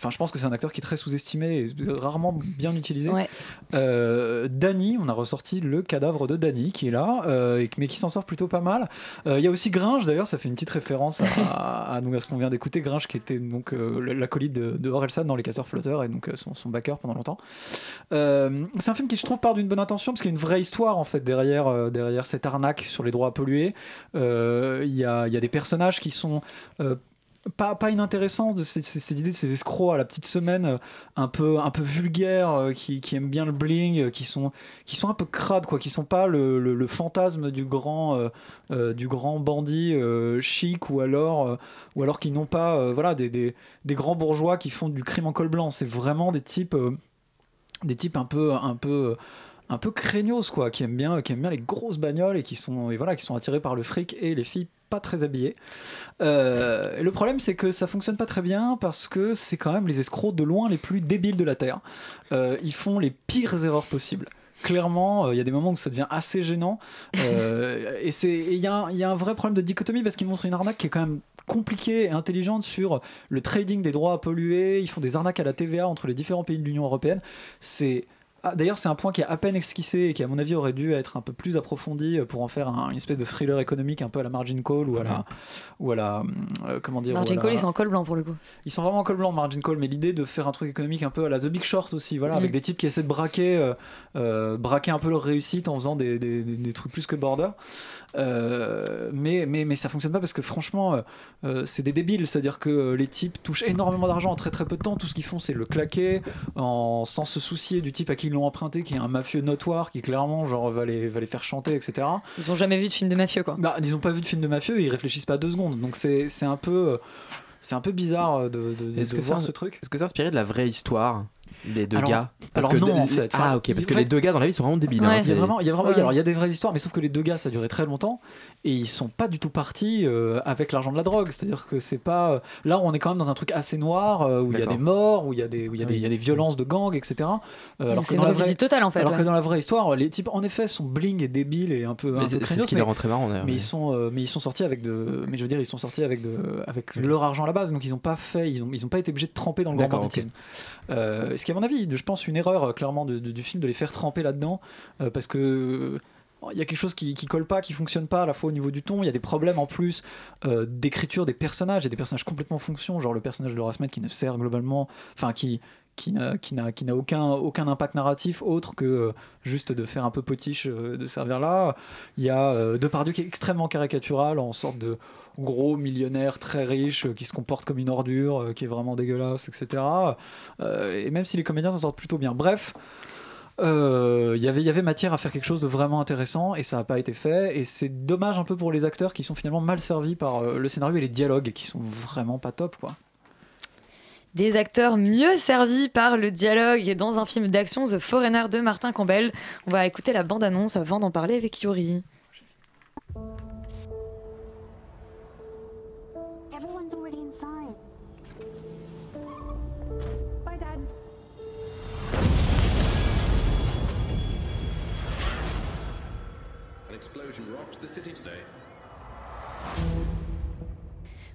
Enfin, je pense que c'est un acteur qui est très sous-estimé et rarement bien utilisé. Ouais. Euh, Danny, on a ressorti le cadavre de Danny qui est là, euh, mais qui s'en sort plutôt pas mal. Euh, Il y a aussi Gringe, d'ailleurs, ça fait une petite référence à, à, à nous, à ce qu'on vient d'écouter. Gringe qui était donc l'acolyte de, de Orelsan dans Les Casseurs Flotteurs et donc son, son backer pendant longtemps. C'est un film qui, je trouve, part d'une bonne intention parce qu'il y a une vraie histoire en fait derrière, derrière cette arnaque sur les droits à polluer. Il y, a, il y a des personnages qui sont pas, pas de ces, ces- ces idées de ces escrocs à la petite semaine euh, un peu, un peu vulgaires euh, qui, qui aiment bien le bling euh, qui sont, qui sont un peu crades quoi qui sont pas le, fantasme du grand, du grand bandit chic ou alors, ou alors qui n'ont pas voilà, des, des, des grands bourgeois qui font du crime en col blanc. C'est vraiment des types des types un peu un peu un peu craignos quoi qui aiment bien qui aiment bien les grosses bagnoles et qui sont et voilà qui sont attirés par le fric et les filles pas très habillées Euh, et le problème c'est que ça fonctionne pas très bien parce que c'est quand même les escrocs de loin les plus débiles de la terre Euh, ils font les pires erreurs possibles Clairement, euh, il y a des moments où ça devient assez gênant. Euh, et il y, a un- il y a un vrai problème de dichotomie parce qu'ils montrent une arnaque qui est quand même compliquée et intelligente sur le trading des droits à polluer. Ils font des arnaques à la TVA entre les différents pays de l'Union européenne. C'est ah, D'ailleurs, c'est un point qui est à peine esquissé et qui, à mon avis, aurait dû être un peu plus approfondi euh, pour en faire un- une espèce de thriller économique un peu à la Margin Call ou à la. Ou à la euh, comment dire Margin Call, la- ils sont en col blanc pour le coup. ils sont vraiment en col blanc, Margin Call, mais l'idée de faire un truc économique un peu à la The Big Short aussi, voilà, Mm. avec des types qui essaient de braquer, euh, euh, braquer un peu leur réussite en faisant des, des- des- des trucs plus que border. Euh, mais, mais, mais ça fonctionne pas parce que franchement, c'est des débiles, c'est-à-dire que les types touchent énormément d'argent en très très peu de temps, tout ce qu'ils font c'est le claquer, en, sans se soucier du type à qui l'ont emprunté, qui est un mafieux notoire, qui clairement genre, va, les, va les faire chanter, etc. Ils ont jamais vu de film de mafieux quoi. Bah, ils ont pas vu de film de mafieux, et ils réfléchissent pas deux secondes, donc c'est c'est un peu... euh, C'est un peu bizarre euh, de, de, de- Est-ce de que, voir ça- ce truc. est-ce que c'est inspiré de la vraie histoire? Des deux Alors- gars alors que non, de- en fait. Ah ok, parce que fait- les deux gars dans la vie sont vraiment débiles. hein, il y a vraiment, il y a vraiment, Ouais. alors il y a des vraies histoires, mais sauf que les deux gars ça a duré très longtemps et ils sont pas du tout partis euh, avec l'argent de la drogue. C'est-à-dire que c'est pas euh, là où on est quand même dans un truc assez noir euh, où il y a des morts, où il y a des, où il y a des, Oui. il y a des violences de gangs, etc. Euh, C'est dans une la vraie- totale, en fait, Alors ouais. que dans la vraie histoire, les types en effet sont bling et débiles et un peu, c'est- ce qui mais- les rend très marrants, d'ailleurs, Mais ils sont, mais ils sont sortis avec de, mais je veux dire ils sont sortis avec de, avec leur argent à la base, donc ils ont pas fait, ils ont, ils ont pas été obligés de tremper dans le grand banditisme. Euh, ce à mon avis, je pense, une erreur euh, clairement du film de les faire tremper là-dedans, euh, parce que euh, il y a quelque chose qui, colle pas, qui fonctionne pas à la fois au niveau du ton. Il y a des problèmes en plus d'écriture des personnages. A des personnages complètement fonction, genre le personnage de Laura Smet qui ne sert globalement, enfin qui qui n'a aucun impact narratif autre que euh, juste de faire un peu potiche euh, de servir là. Il y a euh, Depardieu qui est extrêmement caricatural en sorte de gros millionnaire très riche qui se comporte comme une ordure, qui est vraiment dégueulasse, etc. Et même si les comédiens s'en sortent plutôt bien. Bref, il y avait- matière à faire quelque chose de vraiment intéressant et ça n'a pas été fait. Et c'est dommage un peu pour les acteurs qui sont finalement mal servis par le scénario et les dialogues qui sont vraiment pas top. quoi. Des acteurs mieux servis par le dialogue et dans un film d'action The Foreigner de Martin Campbell. On va écouter la bande-annonce avant d'en parler avec Yuri. Everyone's already inside. Bye, Dad. An explosion rocked the city today.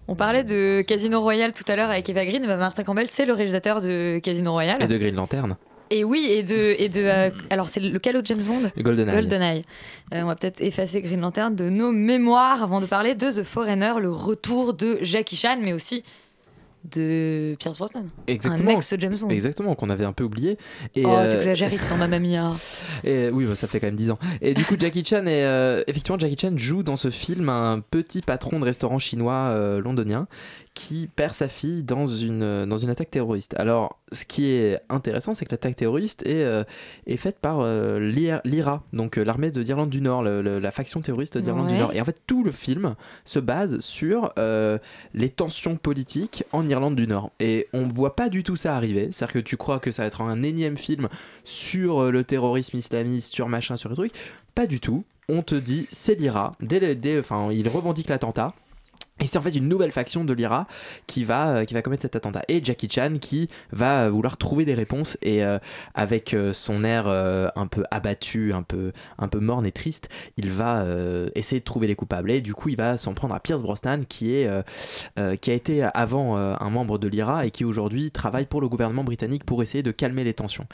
On parlait de Casino Royale tout à l'heure avec Eva Green. Bah, Martin Campbell, c'est le réalisateur de Casino Royale. Et de Green Lantern. Et oui, et de. Et de euh, alors, c'est lequel autre James Bond? GoldenEye. GoldenEye. Euh, on va peut-être effacer Green Lantern de nos mémoires avant de parler de The Foreigner, le retour de Jackie Chan, mais aussi de Pierce Brosnan. Exactement. Un ex-James Bond. Exactement, qu'on avait un peu oublié. Et, oh, euh, t'exagères, il dans Mamma Mia. Et oui, bah, ça fait quand même 10 ans. Et du coup, Jackie Chan est euh, effectivement Jackie Chan joue dans ce film un petit patron de restaurant chinois euh, londonien qui perd sa fille dans une, dans une attaque terroriste. Alors, ce qui est intéressant, c'est que l'attaque terroriste est, euh, est faite par euh, l'IR l'IRA, donc euh, l'armée de d'Irlande du Nord, le- le- la faction terroriste d'Irlande du. Nord. Et en fait, tout le film se base sur euh, les tensions politiques en Irlande du Nord. Et on ne voit pas du tout ça arriver. C'est-à-dire que tu crois que ça va être un énième film sur euh, le terrorisme islamiste, sur machin, sur les trucs. Pas du tout. On te dit, c'est l'IRA. Dès, dès- enfin, il revendique l'attentat. Et c'est en fait une nouvelle faction de l'IRA qui va, euh, qui va commettre cet attentat. Et Jackie Chan qui va euh, vouloir trouver des réponses et euh, avec son air un peu abattu, un peu, un peu morne et triste, il va essayer de trouver les coupables. Et du coup, il va s'en prendre à Pierce Brosnan qui, est, qui a été avant un membre de l'IRA et qui aujourd'hui travaille pour le gouvernement britannique pour essayer de calmer les tensions.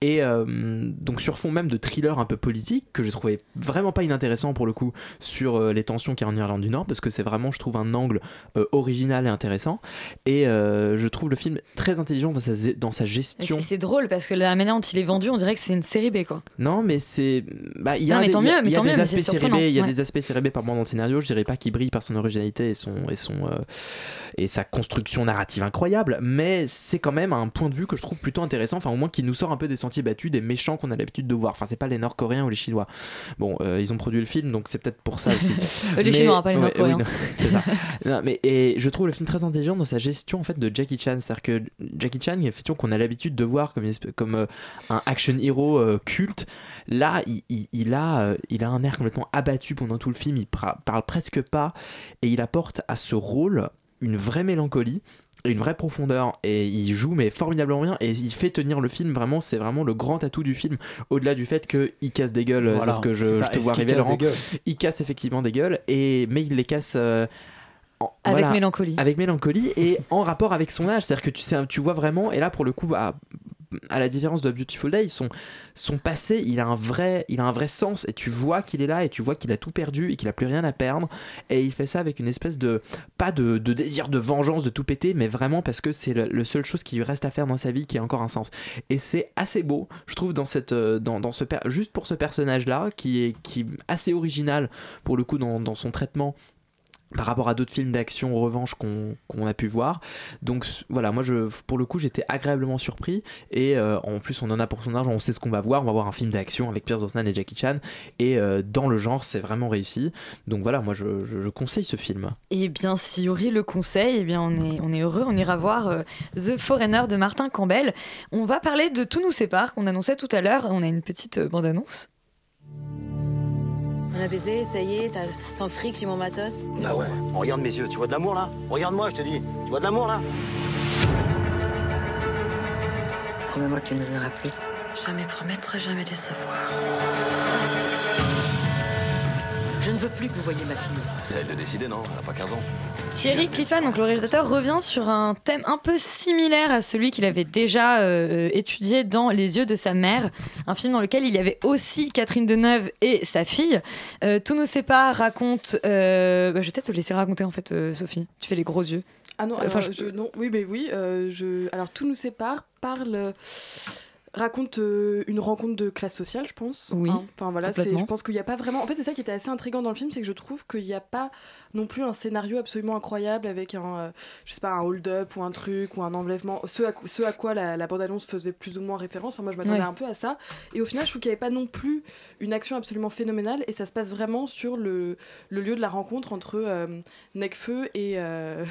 Et donc sur fond même de thriller un peu politique que j'ai trouvé vraiment pas inintéressant pour le coup sur les tensions qu'il y a en Irlande du Nord parce que c'est vraiment je trouve un angle euh, original et intéressant et euh, je trouve le film très intelligent dans sa, dans sa gestion. C'est drôle parce que la manière dont il est vendu, on dirait que c'est une série B quoi. Non, mais c'est. Bah, il y a, Non, mais des- mais mais aspects série B, il y a des aspects série B par moment dans le scénario. Je dirais pas qu'il brille par son originalité et son et son euh, et sa construction narrative incroyable, mais c'est quand même un point de vue que je trouve plutôt intéressant. Enfin, au moins qui nous sort un peu des sentiers battus des méchants qu'on a l'habitude de voir. Enfin, c'est pas les Nord-Coréens ou les Chinois. Bon, ils ont produit le film, donc c'est peut-être pour ça aussi. Les Chinois, pas les ouais, Nord-Coréens. oui, c'est ça. Non, mais et je trouve le film très intelligent dans sa gestion en fait de Jackie Chan, c'est-à-dire que Jackie Chan, effectivement, qu'on a l'habitude de voir comme comme euh, un action hero euh, culte. Là, il, il- il a euh, il a un air complètement abattu pendant tout le film. Il parle presque pas et il apporte à ce rôle une vraie mélancolie une vraie profondeur. Et il joue mais formidablement bien et il fait tenir le film. Vraiment c'est vraiment le grand atout du film. Au-delà du fait que il casse des gueules Voilà, parce que je, te vois arriver Laurent. il casse effectivement des gueules et mais il les casse euh, en- Avec mélancolie. avec mélancolie et en rapport avec son âge. C'est-à-dire que tu sais tu vois vraiment et là pour le coup bah, à la différence de Beautiful Day son, son passé il a un vrai il a un vrai sens et tu vois qu'il est là et tu vois qu'il a tout perdu et qu'il a plus rien à perdre. Et il fait ça avec une espèce de pas de, de désir de vengeance de tout péter mais vraiment parce que c'est le, le seule chose qui lui reste à faire dans sa vie qui a encore un sens. Et c'est assez beau je trouve dans cette euh, dans, dans ce juste pour ce personnage là qui est qui est assez original pour le coup dans, dans son traitement par rapport à d'autres films d'action revanche qu'on a pu voir. Donc voilà, moi je, pour le coup j'étais agréablement surpris et euh, en plus on en a pour son âge, on sait ce qu'on va voir, on va voir un film d'action avec Pierce Brosnan et Jackie Chan et euh, dans le genre c'est vraiment réussi. Donc voilà, moi je, je- conseille ce film. Et bien, si Yuri le conseille, eh bien, on est, on est heureux. On ira voir euh, The Foreigner de Martin Campbell. On va parler de Tout nous sépare, qu'on annonçait tout à l'heure. On a une petite bande-annonce. On a baisé, ça y est, t'as t'en fric, j'ai mon matos. Bah ouais, on regarde mes yeux, tu vois de l'amour là Regarde-moi, je te dis, tu vois de l'amour là Promets-moi que tu ne me verras plus. Jamais promettre, jamais décevoir. Je ne veux plus que vous voyiez ma fille. C'est elle de décider, non Elle a pas 15 ans. Thierry Cliffan, donc le réalisateur, revient sur un thème un peu similaire à celui qu'il avait déjà euh, étudié dans Les yeux de sa mère, un film dans lequel il y avait aussi Catherine Deneuve et sa fille. Euh, Tout nous sépare raconte. euh, bah, je vais peut-être te laisser le raconter en fait, euh, Sophie. Tu fais les gros yeux. Ah non, Enfin, alors, je- je- non, oui, mais oui. euh, je, alors tout nous sépare, parle, euh, raconte euh, une rencontre de classe sociale, je pense. Oui, Hein, Enfin voilà, je pense qu'il n'y a pas vraiment. En fait, c'est ça qui était assez intriguant dans le film, c'est que je trouve qu'il n'y a pas non plus un scénario absolument incroyable avec un, euh, je sais pas, un hold-up ou un truc ou un enlèvement. Ce à, ce à quoi la, la bande-annonce faisait plus ou moins référence. Enfin, moi, je m'attendais Ouais. un peu à ça. Et au final, je trouve qu'il n'y avait pas non plus une action absolument phénoménale et ça se passe vraiment sur le, le lieu de la rencontre entre euh, Necfeu et, euh,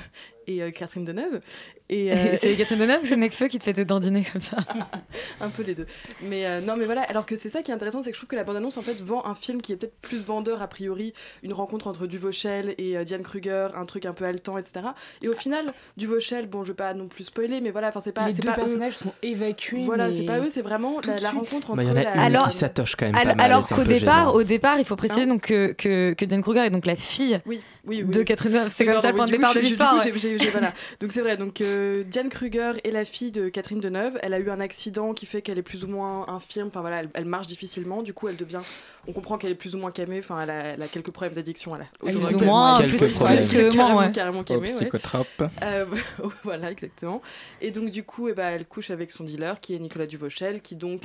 et euh, Catherine Deneuve. Et, euh, c'est Catherine Deneuve ou c'est Necfeu qui te fait te dandiner comme ça un peu les deux. Mais euh, non, mais voilà, alors que c'est ça qui est intéressant, c'est que je trouve que la bande-annonce en fait vend un film qui est peut-être plus vendeur a priori, une rencontre entre Duvauchel et euh, Diane Kruger, un truc un peu haletant, etc. Et au final, Duvauchel, bon, je vais pas non plus spoiler, mais voilà, enfin c'est pas. Les c'est deux pas eux. personnages sont évacués. Voilà, mais c'est pas eux, c'est vraiment la, rencontre Bah, entre il y en a la- une Alors- qui s'atoche quand même pas mal. Alors qu'au départ, au départ, il faut préciser donc que, que, que Diane Kruger est donc la fille oui, oui, de Catherine Deneuve. C'est comme ça le point de départ de l'histoire. j'ai- j'ai- j'ai- voilà. Donc c'est vrai. Donc, euh, Diane Kruger est la fille de Catherine Deneuve. Elle a eu un accident qui fait qu'elle est plus ou moins infirme. Enfin voilà, elle, elle marche difficilement. Du coup, elle devient. On comprend qu'elle est plus ou moins camée. Enfin, elle a, elle a quelques problèmes d'addiction la. Plus ou moins, plus- plus que carrément, ouais. carrément camée, ouais. psychotrope. Euh, voilà, exactement. Et donc, du coup, eh ben, elle couche avec son dealer, qui est Nicolas Duvauchel, qui donc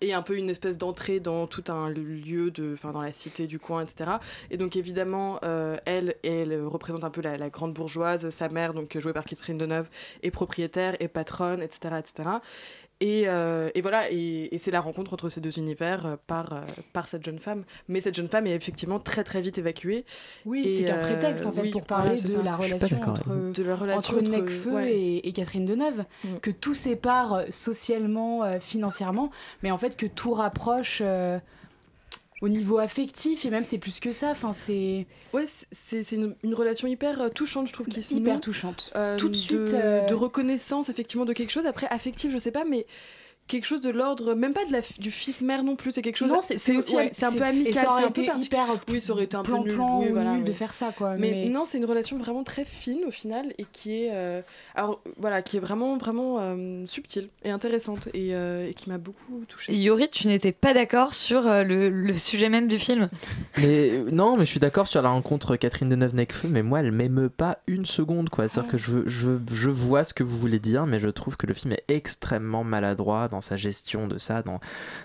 est un peu une espèce d'entrée dans tout un lieu, de, enfin, dans la cité du coin, etc. Et donc, évidemment, euh, elle, elle représente un peu la, la grande bourgeoise. Sa mère, donc jouée par Catherine Deneuve, est propriétaire, est patronne, etc. etc. Et, euh, et voilà, et, et c'est la rencontre entre ces deux univers euh, par, euh, par cette jeune femme. Mais cette jeune femme est effectivement très très vite évacuée. Oui, c'est euh, prétexte en fait oui, pour parler de la relation entre, avec vous. De la relation entre entre- Necfeu ouais. et, et Catherine Deneuve, que tout sépare socialement, euh, financièrement, mais en fait que tout rapproche euh, au niveau affectif et même c'est plus que ça. Enfin, c'est Ouais, c'est- une, une relation hyper euh, touchante, je trouve, qui se Hyper touchante. Euh, Tout de de, suite, euh, de reconnaissance, effectivement, de quelque chose. Après, affectif, je sais pas, mais quelque chose de l'ordre, même pas de la, du fils-mère non plus, c'est quelque chose. Non, c'est- aussi ouais, c'est un c'est- peu et amical, ça c'est aurait un peu été parti- hyper Oui, ça aurait été un peu nul, oui, voilà, nul de faire ça, quoi, Mais, mais- non, c'est une relation vraiment très fine au final et qui est, euh, alors voilà, qui est vraiment vraiment euh, subtile et intéressante et, euh, et qui m'a beaucoup touchée. Yori, tu n'étais pas d'accord sur euh, le, le sujet même du film? Mais non, mais je suis d'accord sur la rencontre Catherine Deneuve Necfeu, mais moi elle m'émeut pas une seconde quoi. C'est-à-dire que je, je, je vois ce que vous voulez dire, mais je trouve que le film est extrêmement maladroit dans sa gestion de ça, dans,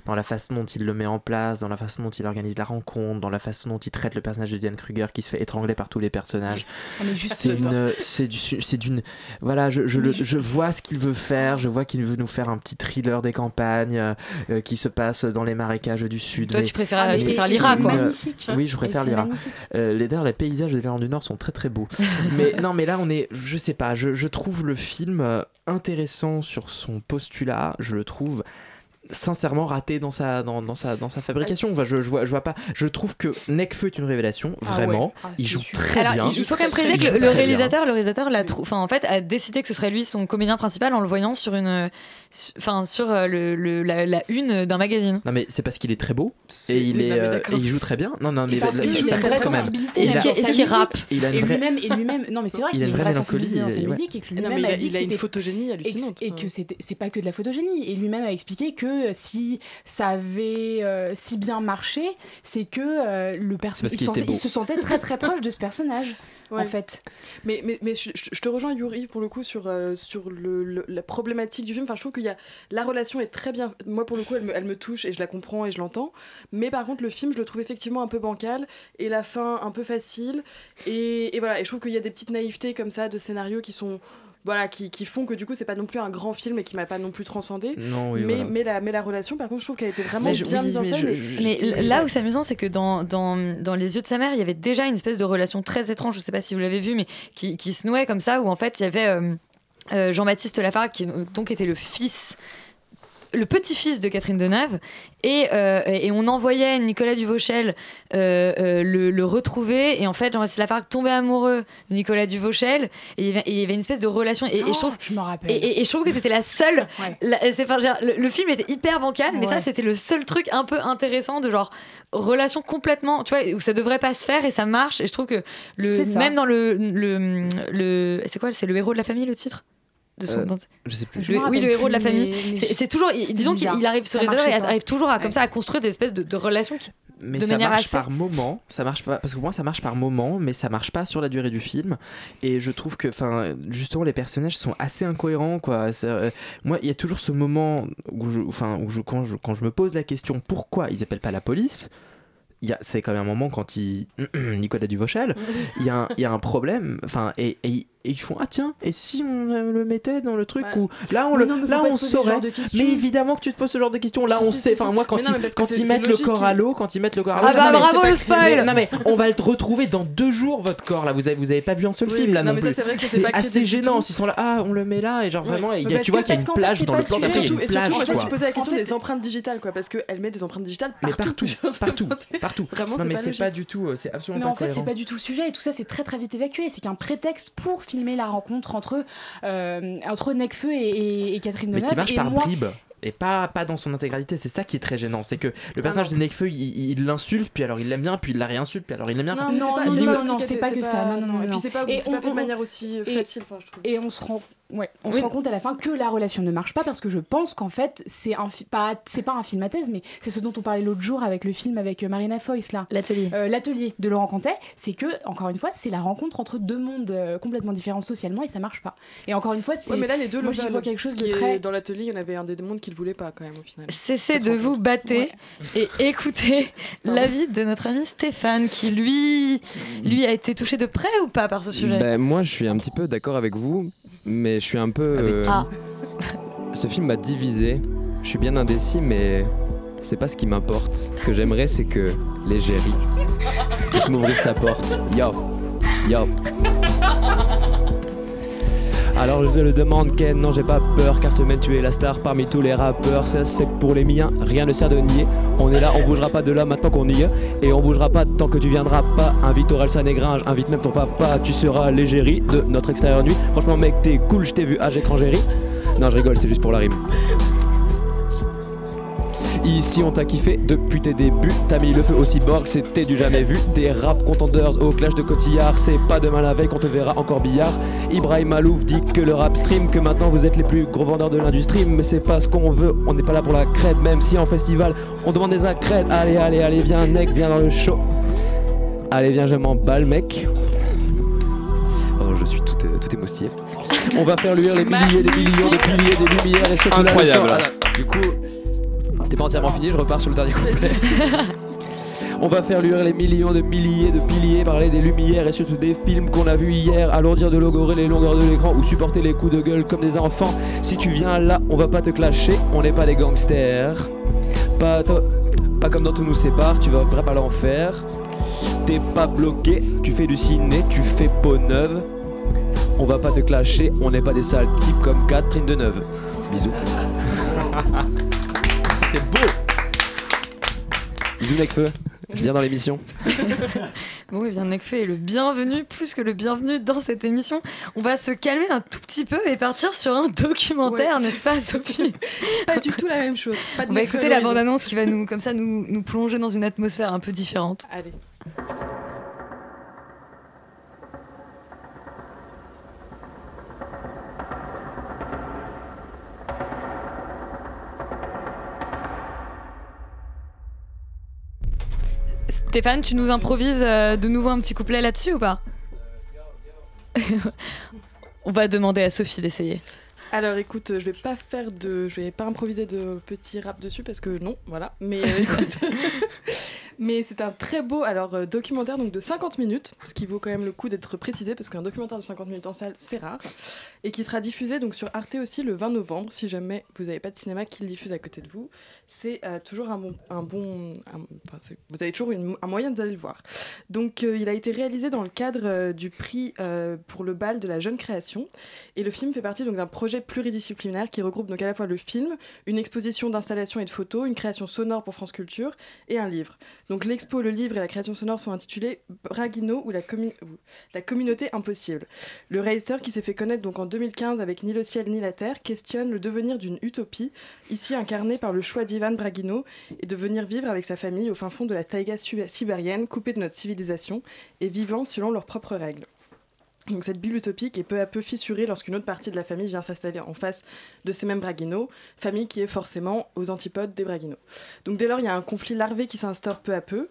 dans la façon dont il le met en place, dans la façon dont il organise la rencontre, dans la façon dont il traite le personnage de Diane Kruger qui se fait étrangler par tous les personnages. Ah, C'est pas. une, c'est du, c'est d'une, voilà, je, je, le- je- vois ce qu'il veut faire, je vois qu'il veut nous faire un petit thriller des campagnes euh, euh, qui se passe dans les marécages du sud. Toi, mais- tu préfères- mais tu préfères c'est l'Irak, quoi. Magnifique. Oui, je préfère magnifique. Euh, les d'ailleurs, les paysages de l'Irlande du Nord sont très très beaux. mais non, mais là on est, je sais pas, je, je trouve le film intéressant sur son postulat. Je le trouve sincèrement raté dans sa dans, dans sa dans sa fabrication. Enfin, je, je vois je vois pas. Je trouve que Necfeu est une révélation Ah vraiment. ouais. Ah, il joue sûr. très Alors, bien. il faut quand même préciser que le, réalisateur, le réalisateur l'a trou- enfin, en fait, a décidé que ce serait lui son comédien principal en le voyant sur une, enfin, sur euh, le, le- la, la une d'un magazine. Non mais c'est parce qu'il est très beau et il Oui, est non, euh, et il joue très bien. Non non mais Et parce la- qu'il la- a une ça vraie compte quand même. sensibilité Il dans sa musique. Il a une vraie- lui-même et lui-même non mais c'est vrai Il qu'il a une vraie sensibilité dans mélancolie, sa musique et que lui-même il a- dit il a que une c'était- photogénie et que- hallucinante, et ouais. que c'est pas que de la photogénie et lui-même a expliqué que si ça avait euh, si bien marché c'est que le personnage il, qu'il il se sentait très très proche de ce personnage en Ouais. fait Mais, mais, mais je, je- je te rejoins, Yuri, pour le coup, sur, euh, sur le, le- la problématique du film. Enfin, je trouve qu'il y a. La relation est très bien. Moi, pour le coup, elle me, elle me touche et je la comprends et je l'entends. Mais par contre, le film, je le trouve effectivement un peu bancal et la fin un peu facile. Et, et voilà. Et je trouve qu'il y a des petites naïvetés comme ça de scénarios qui sont. Voilà, qui, qui font que du coup, c'est pas non plus un grand film et qui m'a pas non plus transcendé. Non, oui, mais, voilà. mais, la, mais la relation, par contre, je trouve qu'elle a été vraiment je- bien oui, mise en mais scène. Mais là où c'est amusant, c'est que dans, dans, dans Les yeux de sa mère, il y avait déjà une espèce de relation très étrange, je sais pas si vous l'avez vu, mais qui, qui se nouait comme ça, où en fait il y avait euh, euh, Jean-Baptiste Lafargue, qui donc était le fils le petit-fils de Catherine Deneuve et, euh, et on envoyait Nicolas Duvauchel euh, euh, le, le retrouver et en fait Jean-Baptiste Lafargue tombait amoureux de Nicolas Duvauchel et il y avait, et il y avait une espèce de relation et, et je trouve Oh, je me rappelle. et, je trouve que c'était la seule la- le, le film était hyper bancal mais ça c'était le seul truc un peu intéressant de genre relation complètement tu vois où ça devrait pas se faire et ça marche et je trouve que le même dans le le, le c'est quoi c'est le héros de la famille le titre? De son, Euh, je sais plus. le- oui, le héros de la famille. C'est toujours, disons qu'il arrive, ce arrive toujours à, comme Ouais. ça, à construire des espèces de, de relations qui, mais de ça manière marche assez. par moment ça marche pas parce que pour moi ça marche par moment mais ça marche pas sur la durée du film et je trouve que enfin justement les personnages sont assez incohérents quoi euh, moi il y a toujours ce moment où je enfin où je quand je quand je me pose la question pourquoi ils appellent pas la police il y a c'est quand même un moment quand il Nicolas Duvauchel il y a un, il y a un problème enfin et, et- et ils font ah tiens et si on euh, le mettait dans le truc Ouais. où là on le non, là on saurait. mais évidemment que tu te poses ce genre de questions. Là Si, on si, sait si, enfin moi quand Mais ils que quand ils mettent le corps à l'eau quand ils mettent le corps à l'eau Ah bah non, bravo, le spoil. Non mais on va le retrouver dans deux jours votre corps là. Vous avez vous avez pas vu un seul Oui, film là non, mais plus. c'est vrai que c'est c'est pas assez gênant. s'ils sont là ah on le met là et genre vraiment il y Mais a, parce tu vois que- qu'il y a une plage dans le plan d'après il y a Surtout, une et plage tu posais la question des empreintes digitales, quoi, parce qu'elle met des empreintes digitales mais partout. partout partout Vraiment, non c'est mais pas c'est logique. pas du tout euh, c'est absolument Mais pas en fait, c'est pas du tout le sujet et tout ça, c'est très très vite évacué. C'est qu'un prétexte pour filmer la rencontre entre, euh, entre Necfeu et, et, et Catherine mais Deneuve. qui marche et par moi, bribes et pas, pas dans son intégralité. C'est ça qui est très gênant. C'est que le personnage de Nekfeu, il il l'insulte, puis alors il l'aime bien, puis il la réinsulte, puis alors il l'aime bien. Non, non, non, c'est non, pas non, aussi non, que ça. Non, non, et puis c'est pas- fait de manière aussi et- facile, enfin, je trouve. Et on se rend, ouais, on se rend compte à la fin que la relation ne marche pas parce que je pense qu'en fait c'est un pas c'est pas un film à thèse mais c'est ce dont on parlait l'autre jour avec le film avec euh, Marina Foïs là. L'atelier. Euh, L'atelier de Laurent Cantet, c'est que encore une fois c'est la rencontre entre deux mondes euh, complètement différents socialement et ça marche pas. Et encore une fois c'est. Mais là, les deux moi j'y vois quelque chose de très. est- Dans l'atelier, il y en avait un des mondes qui voulait pas quand même au final. Cessez de vous battre et écoutez l'avis de notre ami Stéphane qui lui, lui a été touché de près ou pas par ce sujet? Ben, moi, je suis un petit peu d'accord avec vous, mais je suis un peu. euh, Ah. Ce film m'a divisé. Je suis bien indécis, mais c'est pas ce qui m'importe. Ce que j'aimerais, c'est que l'égérie puisse m'ouvrir sa porte. Yo, yo. Alors je te le demande Ken, non j'ai pas peur car semaine tu es la star parmi tous les rappeurs. Ça c'est pour les miens, rien ne sert de nier. On est là, on bougera pas de là maintenant qu'on y est. Et on bougera pas tant que tu viendras pas. Invite Orelsan et Gringe, invite même ton papa. Tu seras l'égérie de notre extérieur nuit. Franchement mec t'es cool, je t'ai vu à écran gérie Non je rigole, c'est juste pour la rime Ici on t'a kiffé depuis tes débuts T'as mis le feu au cyborg, c'était du jamais vu Des rap contenders au clash de Cotillard C'est pas demain la veille qu'on te verra encore billard Ibrahim Malouf dit que le rap stream Que maintenant vous êtes les plus gros vendeurs de l'industrie Mais c'est pas ce qu'on veut, on n'est pas là pour la crête Même si en festival on demande des accrèdes Allez allez allez viens mec, viens dans le show Allez viens je m'emballe mec Oh je suis tout, euh, tout émoustillé On va faire luire les milliers, des millions, des piliers, des lumières et le Incroyable. Ah, Du coup c'était pas entièrement fini, je repars sur le dernier couplet. On va faire luire les millions de milliers de piliers, parler des lumières et surtout des films qu'on a vus hier, alourdir de logorer les longueurs de l'écran ou supporter les coups de gueule comme des enfants. Si tu viens là, on va pas te clasher, on n'est pas des gangsters. Pas, to- pas comme dans Tout nous sépare, tu vas vraiment à l'enfer. T'es pas bloqué, tu fais du ciné, tu fais peau neuve. On va pas te clasher, on n'est pas des sales types comme Catherine Deneuve. Bisous. C'était beau Bisous Necfeu, viens dans l'émission. Bon, et bien Nekfeu est le bienvenu, plus que le bienvenu dans cette émission. On va se calmer un tout petit peu et partir sur un documentaire, Ouais. n'est-ce pas, Sophie? Pas du tout la même chose. Pas de On va écouter la bande-annonce qui va nous, comme ça, nous, nous plonger dans une atmosphère un peu différente. Allez. Stéphane, tu nous improvises euh, de nouveau un petit couplet là-dessus ou pas On va demander à Sophie d'essayer. Alors écoute, je vais pas faire de, je vais pas improviser de petits rap dessus parce que non, voilà. Mais euh, écoute, mais c'est un très beau euh, documentaire donc de 50 minutes, ce qui vaut quand même le coup d'être précisé parce qu'un documentaire de 50 minutes en salle c'est rare et qui sera diffusé donc sur Arte aussi le 20 novembre si jamais vous n'avez pas de cinéma qui le diffuse à côté de vous. C'est euh, toujours un bon, vous avez toujours un moyen d'aller le voir. Donc euh, il a été réalisé dans le cadre du prix pour le bal de la jeune création et le film fait partie d'un projet pluridisciplinaire qui regroupe donc à la fois le film, une exposition d'installations et de photos, une création sonore pour France Culture et un livre. Donc l'expo, le livre et la création sonore sont intitulés Braguino ou la, communauté impossible. Le réalisateur qui s'est fait connaître donc en 2015 avec Ni le ciel ni la terre questionne le devenir d'une utopie, ici incarnée par le choix d'Ivan Braguino et de venir vivre avec sa famille au fin fond de la taïga sibérienne, coupée de notre civilisation et vivant selon leurs propres règles. Donc cette bulle utopique est peu à peu fissurée lorsqu'une autre partie de la famille vient s'installer en face de ces mêmes Braguino, famille qui est forcément aux antipodes des Braguino. Donc dès lors, il y a un conflit larvé qui s'instaure peu à peu.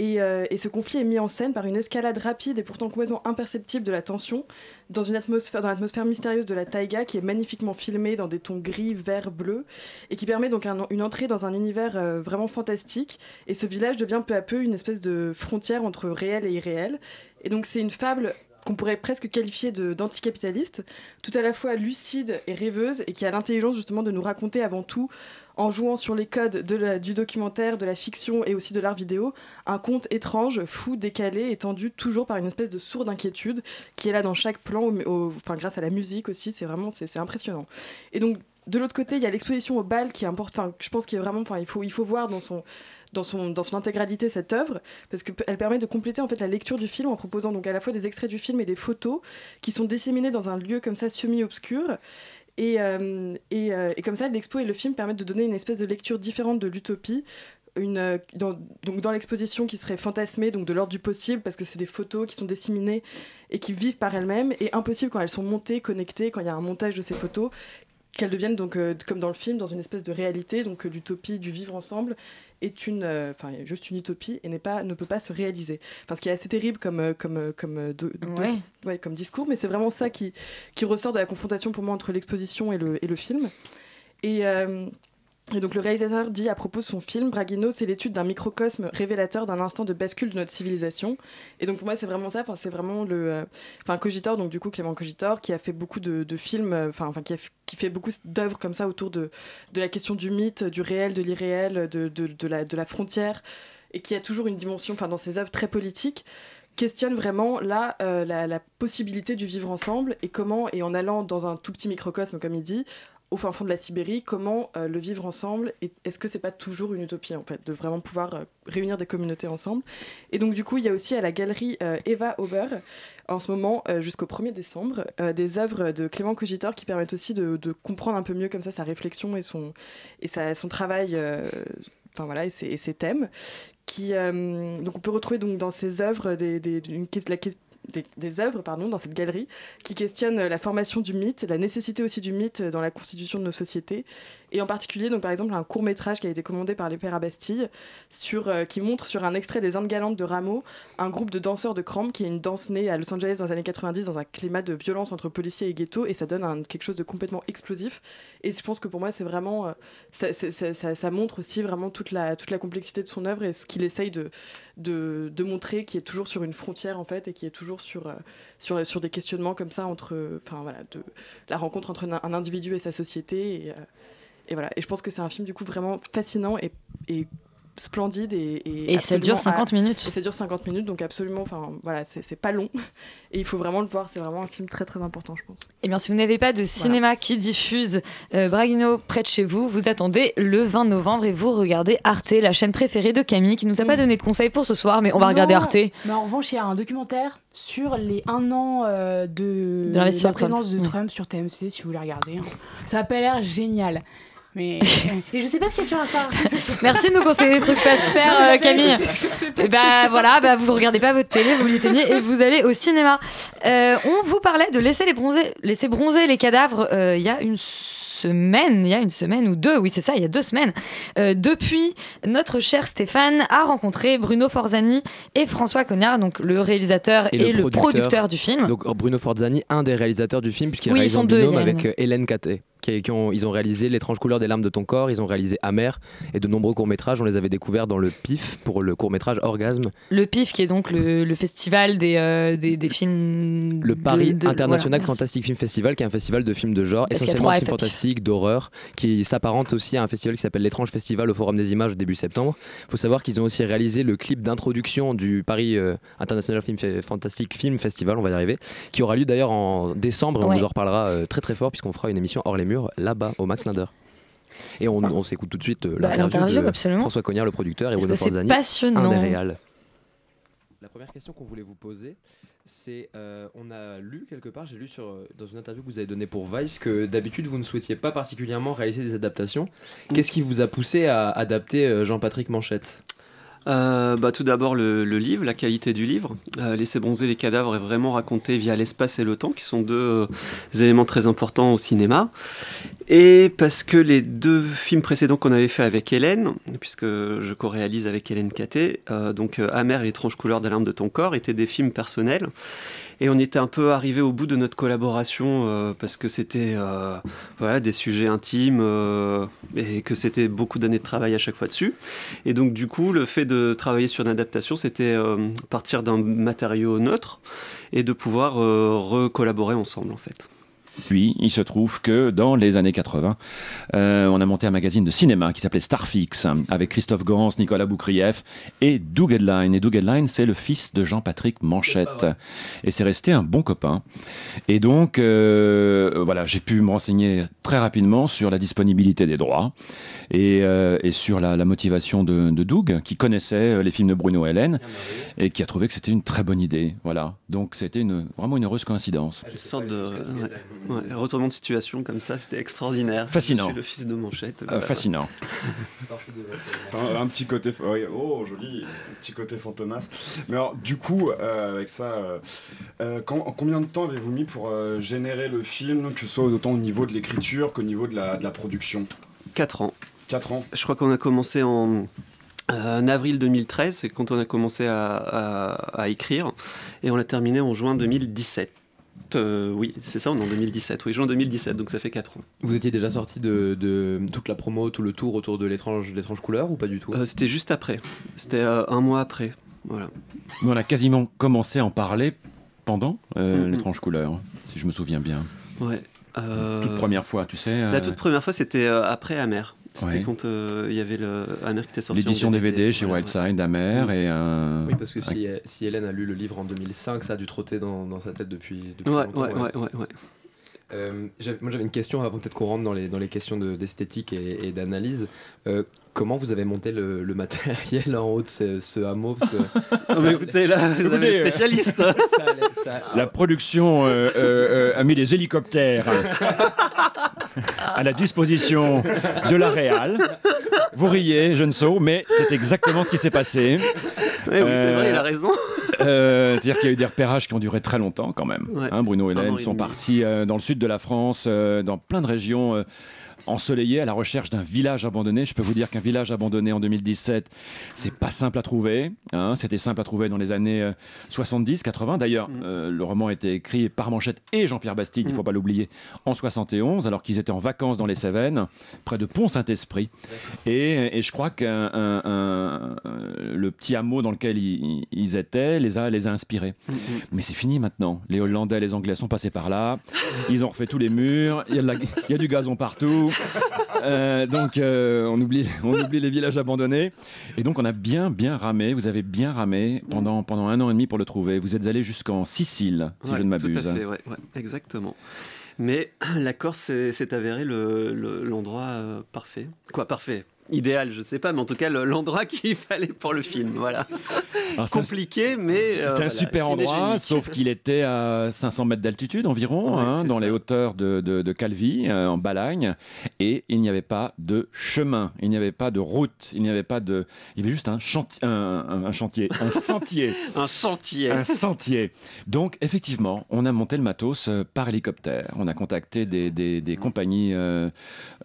Et, euh, et ce conflit est mis en scène par une escalade rapide et pourtant complètement imperceptible de la tension dans une atmosphère, dans l'atmosphère mystérieuse de la taïga qui est magnifiquement filmée dans des tons gris, vert, bleu et qui permet donc un- une entrée dans un univers euh, vraiment fantastique. Et ce village devient peu à peu une espèce de frontière entre réel et irréel. Et donc c'est une fable qu'on pourrait presque qualifier d'anticapitaliste, tout à la fois lucide et rêveuse, et qui a l'intelligence justement de nous raconter avant tout, en jouant sur les codes du documentaire, de la fiction et aussi de l'art vidéo, un conte étrange, fou, décalé, étendu toujours par une espèce de sourde inquiétude qui est là dans chaque plan, enfin grâce à la musique aussi, c'est vraiment c'est impressionnant. Et donc de l'autre côté, il y a l'exposition au bal qui importe, enfin je pense qu'il est vraiment, faut il faut voir dans son dans son, dans son intégralité cette œuvre parce qu'elle permet de compléter en fait la lecture du film en proposant donc à la fois des extraits du film et des photos qui sont disséminées dans un lieu comme ça semi-obscur Et, euh, et, euh, et comme ça, l'expo et le film permettent de donner une espèce de lecture différente de l'utopie. Une, euh, dans, donc dans l'exposition qui serait fantasmée, donc de l'ordre du possible, parce que c'est des photos qui sont disséminées et qui vivent par elles-mêmes, et impossible quand elles sont montées, connectées, quand il y a un montage de ces photos, qu'elles deviennent donc, euh, comme dans le film, dans une espèce de réalité, donc euh, l'utopie du vivre ensemble est une, euh, enfin juste une utopie et n'est pas, ne peut pas se réaliser. Enfin, ce qui est assez terrible comme, euh, comme, comme, de- de- Ouais. ouais, comme discours, mais c'est vraiment ça qui, qui ressort de la confrontation pour moi entre l'exposition et le, et le film. Et, et donc le réalisateur dit à propos de son film, Braguino, c'est l'étude d'un microcosme révélateur d'un instant de bascule de notre civilisation. Et donc pour moi c'est vraiment ça, enfin, c'est vraiment le... euh, Enfin Cogitor, donc du coup Clément Cogitor, qui a fait beaucoup de, films, euh, enfin qui, qui fait beaucoup d'œuvres comme ça autour de, de la question du mythe, du réel, de l'irréel, de, de, de la, de la frontière, et qui a toujours une dimension, enfin dans ses œuvres très politique questionne vraiment là euh, la, la possibilité du vivre ensemble et comment, et en allant dans un tout petit microcosme, comme il dit, au fin fond de la Sibérie, comment euh, le vivre ensemble, et est-ce que c'est pas toujours une utopie en fait, de vraiment pouvoir euh, réunir des communautés ensemble? Et donc du coup, il y a aussi à la galerie euh, Eva Ober, en ce moment, jusqu'au 1er décembre, des œuvres de Clément Cogitor qui permettent aussi de, comprendre un peu mieux comme ça sa réflexion et son, et sa- son travail, enfin voilà, et ses, thèmes. Qui, donc on peut retrouver donc dans ses œuvres des, des, une des, œuvres pardon, dans cette galerie qui questionnent la formation du mythe, la nécessité aussi du mythe dans la constitution de nos sociétés. Et en particulier, donc, par exemple, un court métrage qui a été commandé par les Pères à Bastille, sur, euh, qui montre sur un extrait des Indes galantes de Rameau un groupe de danseurs de crampe qui est une danse née à Los Angeles dans les années 90 dans un climat de violence entre policiers et ghetto et ça donne quelque chose de complètement explosif. Et je pense que pour moi, c'est vraiment. euh, ça, montre aussi vraiment toute la, toute la complexité de son œuvre et ce qu'il essaye de, de, de montrer, qui est toujours sur une frontière en fait et qui est toujours sur, euh, sur, sur des questionnements comme ça entre. Enfin voilà, de la rencontre entre un, individu et sa société. Et voilà. Et je pense que c'est un film du coup vraiment fascinant et, et splendide et Et ça dure absolument 50 minutes. et ça dure 50 minutes donc absolument enfin voilà c'est pas long et il faut vraiment le voir c'est vraiment un film très très important je pense Eh bien, si vous n'avez pas de cinéma qui diffuse euh, Braguino près de chez vous, vous attendez le 20 novembre et vous regardez Arte, la chaîne préférée de Camille, qui nous a pas donné de conseils pour ce soir, mais on va Non, regarder Arte. Mais en revanche, il y a un documentaire sur les un an euh, de, la présence Trump. de. Trump sur TMC, si vous voulez regarder. hein. Ça a pas l'air génial. Mais et je sais pas ce qu'il y a sur Insta. Merci de nous conseiller des trucs pas super, euh, Camille. pas bah a sur voilà, bah vous regardez pas votre télé, vous l'éteignez et vous allez au cinéma. Euh, on vous parlait de laisser les bronzer, laisser bronzer les cadavres euh, il y a une semaine, il y a une semaine ou deux, oui c'est ça, il y a deux semaines. Euh, depuis, notre cher Stéphane a rencontré Bruno Forzani et François Cognard, donc le réalisateur et, le, producteur. du film. Donc Bruno Forzani, un des réalisateurs du film, puisqu'il Oui, réalise sont en deux, binôme a avec une- euh, Hélène Caté. Qui, qui ont, ils ont réalisé L'étrange couleur des larmes de ton corps, ils ont réalisé Amer et de nombreux courts-métrages. On les avait découverts dans le PIF pour le court-métrage Orgasme, Le PIF qui est donc le, le festival des, euh, des, des films. le Paris de- de- International voilà, Fantastic Film Festival, qui est un festival de films de genre, essentiellement de films fantastiques, d'horreur, qui s'apparente aussi à un festival qui s'appelle l'Étrange Festival au Forum des Images début septembre. Il faut savoir qu'ils ont aussi réalisé le clip d'introduction du Paris euh, International Film Fantastic Film Festival, on va y arriver, qui aura lieu d'ailleurs en décembre, et on Ouais. vous en reparlera euh, très très fort, puisqu'on fera une émission hors les murs là-bas au Max Linder. Et on, on s'écoute tout de suite euh, Bah, l'interview de absolument. François Cognard, le producteur, et Bruno Forzani, passionnant. un des réals. La première question qu'on voulait vous poser, c'est euh, on a lu quelque part, j'ai lu sur, euh, dans une interview que vous avez donnée pour Vice que d'habitude vous ne souhaitiez pas particulièrement réaliser des adaptations. Qu'est-ce qui vous a poussé à adapter Jean-Patrick Manchette? Euh, bah, tout d'abord le, livre, la qualité du livre. Euh, Laisser bronzer les cadavres est vraiment raconté via l'espace et le temps, qui sont deux euh, éléments très importants au cinéma. Et parce que les deux films précédents qu'on avait fait avec Hélène, puisque je co-réalise avec Hélène Caté, euh, donc Amer et l'étrange couleur des larmes de ton corps, étaient des films personnels. Et on était un peu arrivé au bout de notre collaboration euh, parce que c'était euh, voilà, des sujets intimes euh, et que c'était beaucoup d'années de travail à chaque fois dessus. Et donc du coup, le fait de travailler sur une adaptation, c'était euh, partir d'un matériau neutre et de pouvoir euh, recollaborer ensemble en fait. Puis, il se trouve que dans les années 80, euh, on a monté un magazine de cinéma qui s'appelait Starfix, avec Christophe Gans, Nicolas Boukrieff et Doug Edline. Et Doug Edline, c'est le fils de Jean-Patrick Manchette. Et c'est resté un bon copain. Et donc, euh, voilà, j'ai pu me renseigner très rapidement sur la disponibilité des droits et, euh, et sur la, la motivation de, de Doug, qui connaissait euh, les films de Bruno Hélène et qui a trouvé que c'était une très bonne idée. Voilà. Donc, c'était une, vraiment une heureuse coïncidence. Une sorte de, ouais, retournement de situation comme ça, c'était extraordinaire. Fascinant. Je suis le fils de Manchette. Euh, voilà. fascinant. un, un petit côté, oui, oh joli, un petit côté fantomas. Mais alors, du coup, euh, avec ça, euh, euh, quand- en combien de temps avez-vous mis pour euh, générer le film, que ce soit autant au niveau de l'écriture qu'au niveau de la, de la production? 4 ans. 4 ans. Je crois qu'on a commencé en, euh, en avril 2013, c'est quand on a commencé à, à- à écrire, et on l'a terminé en juin 2017. Euh, oui, c'est ça, on est en 2017. Oui, juin 2017, donc ça fait 4 ans. Vous étiez déjà sorti de, de toute la promo, tout le tour autour de l'étrange, couleur ou pas du tout? Euh, C'était juste après. C'était euh, un mois après. Voilà. Mais on a quasiment commencé à en parler pendant euh, Mhm. l'étrange couleur, si je me souviens bien. Ouais. Euh, Toute première fois, tu sais. euh, La toute première fois, c'était euh, après Amer. C'était Ouais. quand euh, il y avait le Amer qui était sorti. L'édition DVD, chez Wildside, Amer et un. Oui, parce que un- si, si Hélène a lu le livre en 2005, ça a dû trotter dans, dans sa tête depuis, depuis Ouais, longtemps. ouais, ouais, ouais, ouais. Euh, moi j'avais une question avant peut-être qu'on rentre dans les, dans les questions de- d'esthétique et, et d'analyse. Euh, comment vous avez monté le, le matériel en haut de ce, ce hameau parce que mais écoutez, là, vous avez euh, spécialiste. ça allait- ça- La production euh, euh, euh, a mis des hélicoptères à la disposition de la Réal. Vous riez, jeune sot, mais c'est exactement ce qui s'est passé. Oui, oui, c'est vrai, il a raison. Euh, C'est-à-dire qu'il y a eu des repérages qui ont duré très longtemps quand même. Ouais. Hein, Bruno et Hélène sont partis euh, dans le sud de la France, euh, dans plein de régions. Euh, ensoleillées à la recherche d'un village abandonné. Je peux vous dire qu'un village abandonné en 2017, c'est pas simple à trouver. hein. C'était simple à trouver dans les années euh, 70, 80. D'ailleurs, Mm. euh, le roman a été écrit par Manchette et Jean-Pierre Bastide, il faut pas l'oublier, en 71, alors qu'ils étaient en vacances dans les Cévennes, près de Pont-Saint-Esprit. Et, et je crois que le petit hameau dans lequel ils, ils étaient les a, les a inspirés. Mais c'est fini maintenant. Les Hollandais, les Anglais sont passés par là. Ils ont refait tous les murs. Il y a, de la- il y a du gazon partout. Euh, donc euh, on, oublie, on oublie les villages abandonnés. Et donc on a bien, bien ramé. Vous avez bien ramé pendant, pendant un an et demi pour le trouver. Vous êtes allé jusqu'en Sicile, si Ouais, je ne m'abuse. Tout à fait, ouais, ouais, exactement. Mais la Corse s'est s'est avéré le- le- l'endroit euh, parfait. Quoi, parfait? Idéal, je sais pas, mais en tout cas le- l'endroit qu'il fallait pour le film. Voilà. Alors, c'est Compliqué, mais. euh, C'était un voilà, super endroit, sauf qu'il était à 500 mètres d'altitude environ, Ouais, hein, c'est dans ça. les hauteurs de, de, de Calvi, euh, en Balagne, et il n'y avait pas de chemin, il n'y avait pas de route, il n'y avait pas de, il y avait juste un chantier, un, un- un chantier, un sentier, un sentier, un sentier. Donc effectivement, on a monté le matos euh, par hélicoptère. On a contacté des, des, des compagnies euh,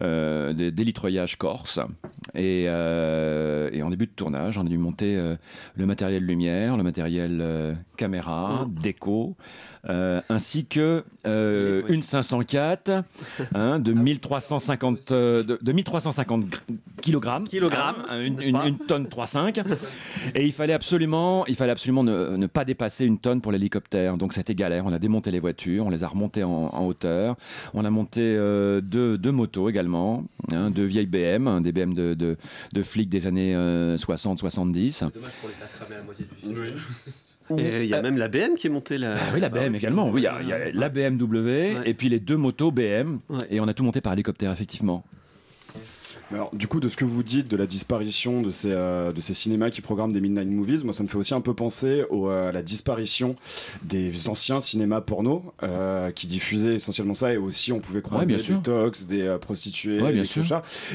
euh, d'hélitreuillage corse, et, euh, et en début de tournage, on a dû monter euh, le matériel lumière, le matériel euh, caméra, déco, euh, ainsi que euh, une 504 hein, de 1350 euh, de, de 1350 gr- kilogrammes, hein, une, tonne 3,5 et il fallait absolument il fallait absolument ne, ne pas dépasser une tonne pour l'hélicoptère. Donc c'était galère. On a démonté les voitures on les a remontées en, en hauteur. On a monté euh, deux, deux motos également hein, deux vieilles BM hein, des BM de, de, de flics des années 60-70 Dommage pour les faire cramer à la moitié du film. Et il y a même la BM qui est montée là. Bah oui, la BM également. Oui, il y a, il y a la BMW et puis les deux motos BM. Et on a tout monté par hélicoptère, effectivement. Alors, du coup, de ce que vous dites de la disparition de ces, euh, de ces cinémas qui programment des Midnight Movies, moi, ça me fait aussi un peu penser au, euh, à la disparition des anciens cinémas porno euh, qui diffusaient essentiellement ça et aussi on pouvait croiser bien des sûr. tox, des euh, prostituées, Ouais, bien des sûr.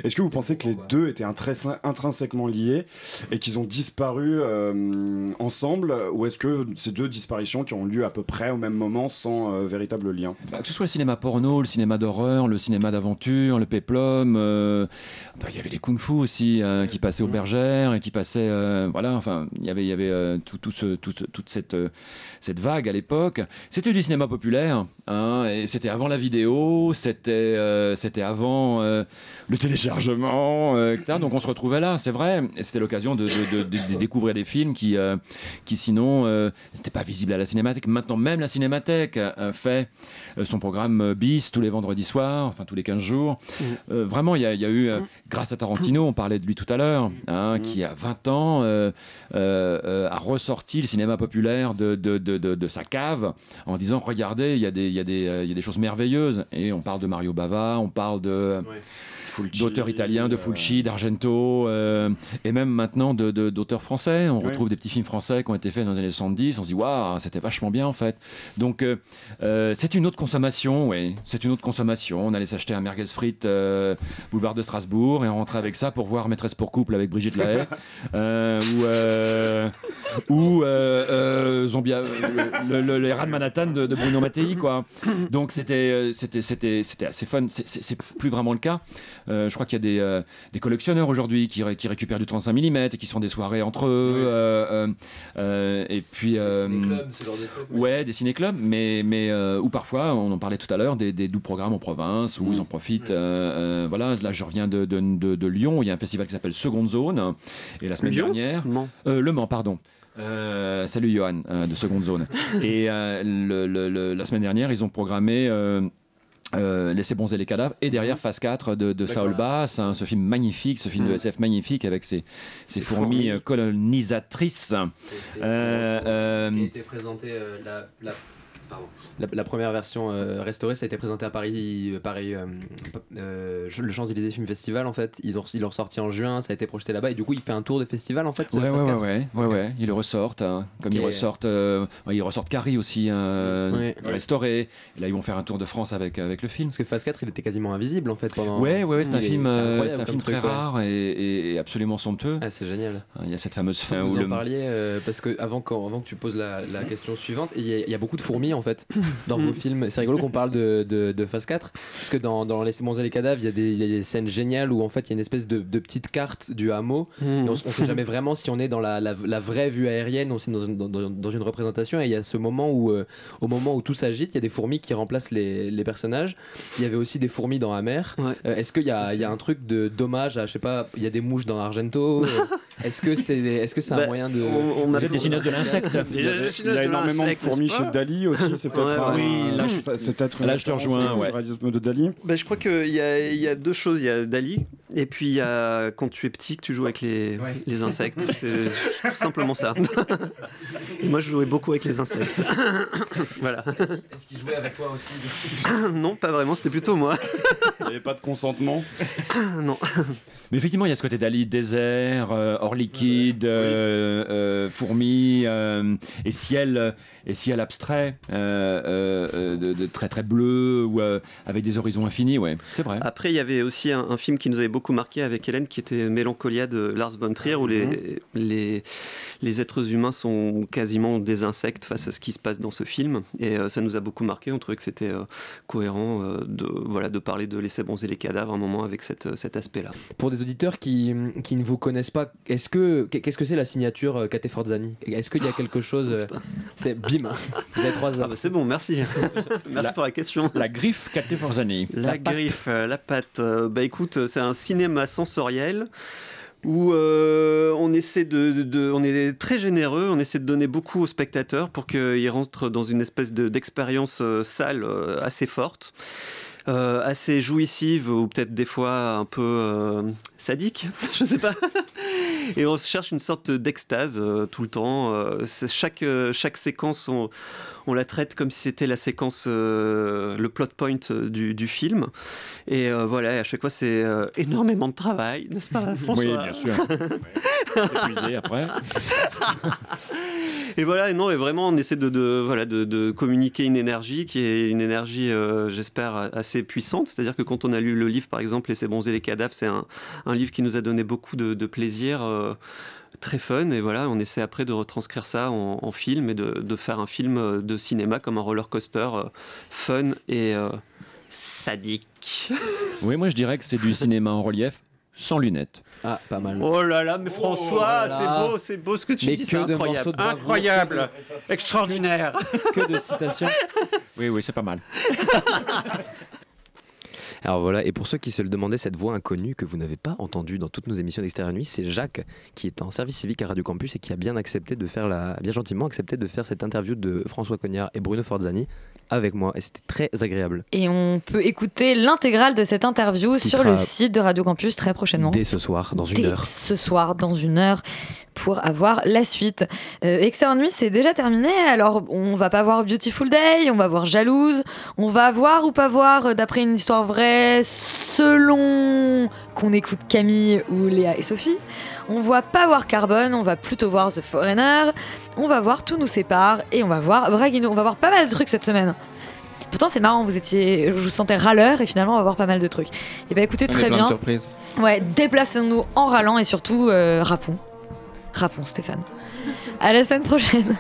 Est-ce que vous pensez que les deux étaient intrins- intrinsèquement liés et qu'ils ont disparu euh, ensemble ou est-ce que ces deux disparitions qui ont lieu à peu près au même moment sans euh, véritable lien? Bah, que ce soit le cinéma porno, le cinéma d'horreur, le cinéma d'aventure, le péplum, bah, il y avait les kung-fu aussi euh, qui passaient aux bergères et qui passaient, euh, voilà, enfin, il y avait, il y avait euh, tout, tout ce, tout- toute cette, cette vague à l'époque. C'était du cinéma populaire, hein, et c'était avant la vidéo, c'était, euh, c'était avant euh, le téléchargement, euh, etc. Donc on se retrouvait là, c'est vrai, et c'était l'occasion de, de- de- de- de découvrir des films qui, qui sinon n'étaient pas visibles à la cinémathèque. Maintenant, même la cinémathèque fait son programme bis tous les vendredis soirs, enfin tous les 15 jours. Euh, vraiment, il y, a- il y a eu, euh, grâce à Tarantino, on parlait de lui tout à l'heure, hein, qui à 20 ans a ressorti le cinéma populaire de, de, sa cave en disant regardez, il y, a des- y, euh, il y a des choses merveilleuses. Et on parle de Mario Bava, on parle de. D'auteurs italiens, de Fulci, d'Argento, euh, et même maintenant d'auteurs français. On retrouve des petits films français qui ont été faits dans les années 70. On se dit, waouh, c'était vachement bien en fait. Donc, euh, euh, c'est une autre consommation, oui. C'est une autre consommation. On allait s'acheter un merguez frites euh, boulevard de Strasbourg et on rentrait avec ça pour voir Maîtresse pour couple avec Brigitte Lahaye. euh, ou euh, ou euh, euh, Zombie, euh, le, le- les rats de Manhattan de, Bruno Mattei, quoi. Donc c'était euh, assez fun. C'est plus vraiment le cas. Euh, je crois qu'il y a des, euh, des collectionneurs aujourd'hui qui, ré- qui récupèrent du 35 mm et qui se font des soirées entre eux. euh, euh, euh, et puis euh, Ouais, des ciné-clubs, mais, mais euh, ou parfois, on en parlait tout à l'heure, des, des doux programmes en province où ils en profitent. euh, euh, voilà, là, je reviens de, de, de- de Lyon, il y a un festival qui s'appelle Seconde Zone, et la semaine Lyon dernière. Euh, le Mans, pardon. Euh, salut Johan euh, de Seconde Zone. et euh, le- le- le- la semaine dernière, ils ont programmé. Euh, Laissez bronzer les cadavres et derrière phase 4 de, de Saul Bass, hein, ce film magnifique, ce film de Mm. SF magnifique avec ses, fourmis, euh, colonisatrices. Euh, euh, qui a été présenté la, la-. La- la première version euh, restaurée, ça a été présenté à Paris, euh, Paris euh, euh, le Champs-Élysées Film Festival en fait. Ils ont, ils l'ont ressorti en juin, ça a été projeté là-bas et du coup il fait un tour de festival en fait. Ouais, ouais, ouais, 4. ouais, ouais, ouais, ils le ressortent, hein, comme Qui ils ressortent, euh, ils ressortent Carrie aussi, hein, Ouais. restauré. Et là, ils vont faire un tour de France avec avec le film. Parce que phase 4 il était quasiment invisible en fait pendant. Ouais, ouais, ouais, c'est un film, c'est euh, un film très rare et, et- et absolument somptueux. Ah, c'est génial. Il y a cette fameuse fin que où vous en le parliez euh, parce que avant, quand- avant que tu poses la, la question suivante, il y, y a beaucoup de fourmis en fait dans vos films. C'est rigolo qu'on parle de, de, de phase 4 parce que dans, dans Les Bons et les cadavres, il y, a des- il y a des scènes géniales où en fait il y a une espèce de, de petite carte du hameau. Mmh. Et on, on sait jamais vraiment si on est dans la, la, la vraie vue aérienne ou si dans une, dans, dans- une représentation. Et il y a ce moment où, euh, au moment où tout s'agite, il y a des fourmis qui remplacent les, les personnages. Il y avait aussi des fourmis dans la mer. Euh, Est-ce qu'il y y a un truc de dommage à, je sais pas, il y a des mouches dans Argento euh, Est-ce que c'est est-ce que c'est un Bah, moyen de. on- on a- Des Dessinateur de l'insecte. Il y a, il y a énormément de fourmis chez Dali aussi, c'est peut-être là, Oui. c'est peut-être Là, je te rejoins, ouais. surréalisme de Dali. Ben, je crois qu'il y a, il y a deux choses. Il y a Dali, et puis a quand tu es petit, que tu joues avec les, les insectes. C'est tout simplement ça. Et moi, je jouais beaucoup avec les insectes. voilà. Est-ce qu'il jouait avec toi aussi non, pas vraiment, c'était plutôt moi. Il n'y avait pas de consentement? non. Mais effectivement, il y a ce côté d'Ali, désert, euh, hors liquide, euh, euh, fourmis euh, et ciel, et ciel abstrait, euh, euh, euh, de, de très très bleu ou euh, avec des horizons infinis. Ouais, c'est vrai. Après, il y avait aussi un, un film qui nous avait beaucoup marqué avec Hélène, qui était Mélancolia de Lars von Trier, où les, les, les êtres humains sont quasiment des insectes face à ce qui se passe dans ce film. Et euh, ça nous a beaucoup marqué. On trouvait que c'était euh, cohérent euh, de, voilà, de parler de laisser bronzer les cadavres à un moment avec cette, cet aspect-là. Pour des auditeurs qui, qui ne vous connaissent pas, est-ce que qu'est-ce que c'est la signature Kate Forzani? Est-ce qu'il y a quelque chose C'est bim. Vous avez trois heures. Ah bah c'est bon, merci. merci La- pour la question. La griffe Cathy Forzani. La, griffe, euh, la patte. Euh, bah écoute, c'est un cinéma sensoriel où euh, on essaie de, de- de- on est très généreux, on essaie de donner beaucoup aux spectateurs pour qu'ils rentrent dans une espèce de- d'expérience euh, sale euh, assez forte. euh, assez jouissive ou peut-être des fois un peu euh, sadique, je sais pas. Et on cherche une sorte d'extase euh, tout le temps. Euh, chaque, euh, chaque séquence, on, on la traite comme si c'était la séquence, le plot point du, du film. Et voilà, à chaque fois, c'est énormément de travail, n'est-ce pas, François? Oui, bien sûr. Épuisé après. Et voilà, et non, et vraiment, on essaie de, voilà, de, communiquer une énergie qui est une énergie, euh, j'espère, assez puissante. C'est-à-dire que quand on a lu le livre, par exemple, Laissez bronzer les cadavres, c'est un, livre qui nous a donné beaucoup de, plaisir. euh, très fun et voilà on essaie après de retranscrire ça en, film et de, faire un film euh, de cinéma comme un roller coaster fun et sadique Oui, moi je dirais que c'est du cinéma en relief sans lunettes. Ah, pas mal. Oh là là, mais François, Oh là c'est beau, c'est beau ce que tu Mais dis, que c'est de incroyable. de incroyable, extraordinaire. que de citations. Oui, oui, c'est pas mal. Alors voilà, et pour ceux qui se le demandaient, cette voix inconnue que vous n'avez pas entendue dans toutes nos émissions d'Extérieur Nuit, c'est Jacques qui est en service civique à Radio Campus et qui a bien accepté de faire la, bien gentiment accepté de faire cette interview de François Cognard et Bruno Forzani avec moi et c'était très agréable. Et on peut écouter l'intégrale de cette interview Qui sur le site de Radio Campus très prochainement. Dès ce soir, dans une Dès heure. ce soir, dans une heure. Pour avoir la suite. Euh, Excellent Nuit, c'est déjà terminé, alors on va pas voir Beautiful Day, on va voir Jalouse, on va voir ou pas voir euh, d'après une histoire vraie, selon qu'on écoute Camille ou Léa et Sophie. On va pas voir Carbone, on va plutôt voir The Foreigner, on va voir Tout nous sépare et on va voir Braguino. On va voir pas mal de trucs cette semaine. Pourtant, c'est marrant, vous étiez, je vous sentais râleur et finalement, on va voir pas mal de trucs. Et bah écoutez, On est très plein de bien. surprises. Ouais, déplacez-nous en râlant et surtout, euh, rappons. Rappons, Stéphane. À la semaine prochaine.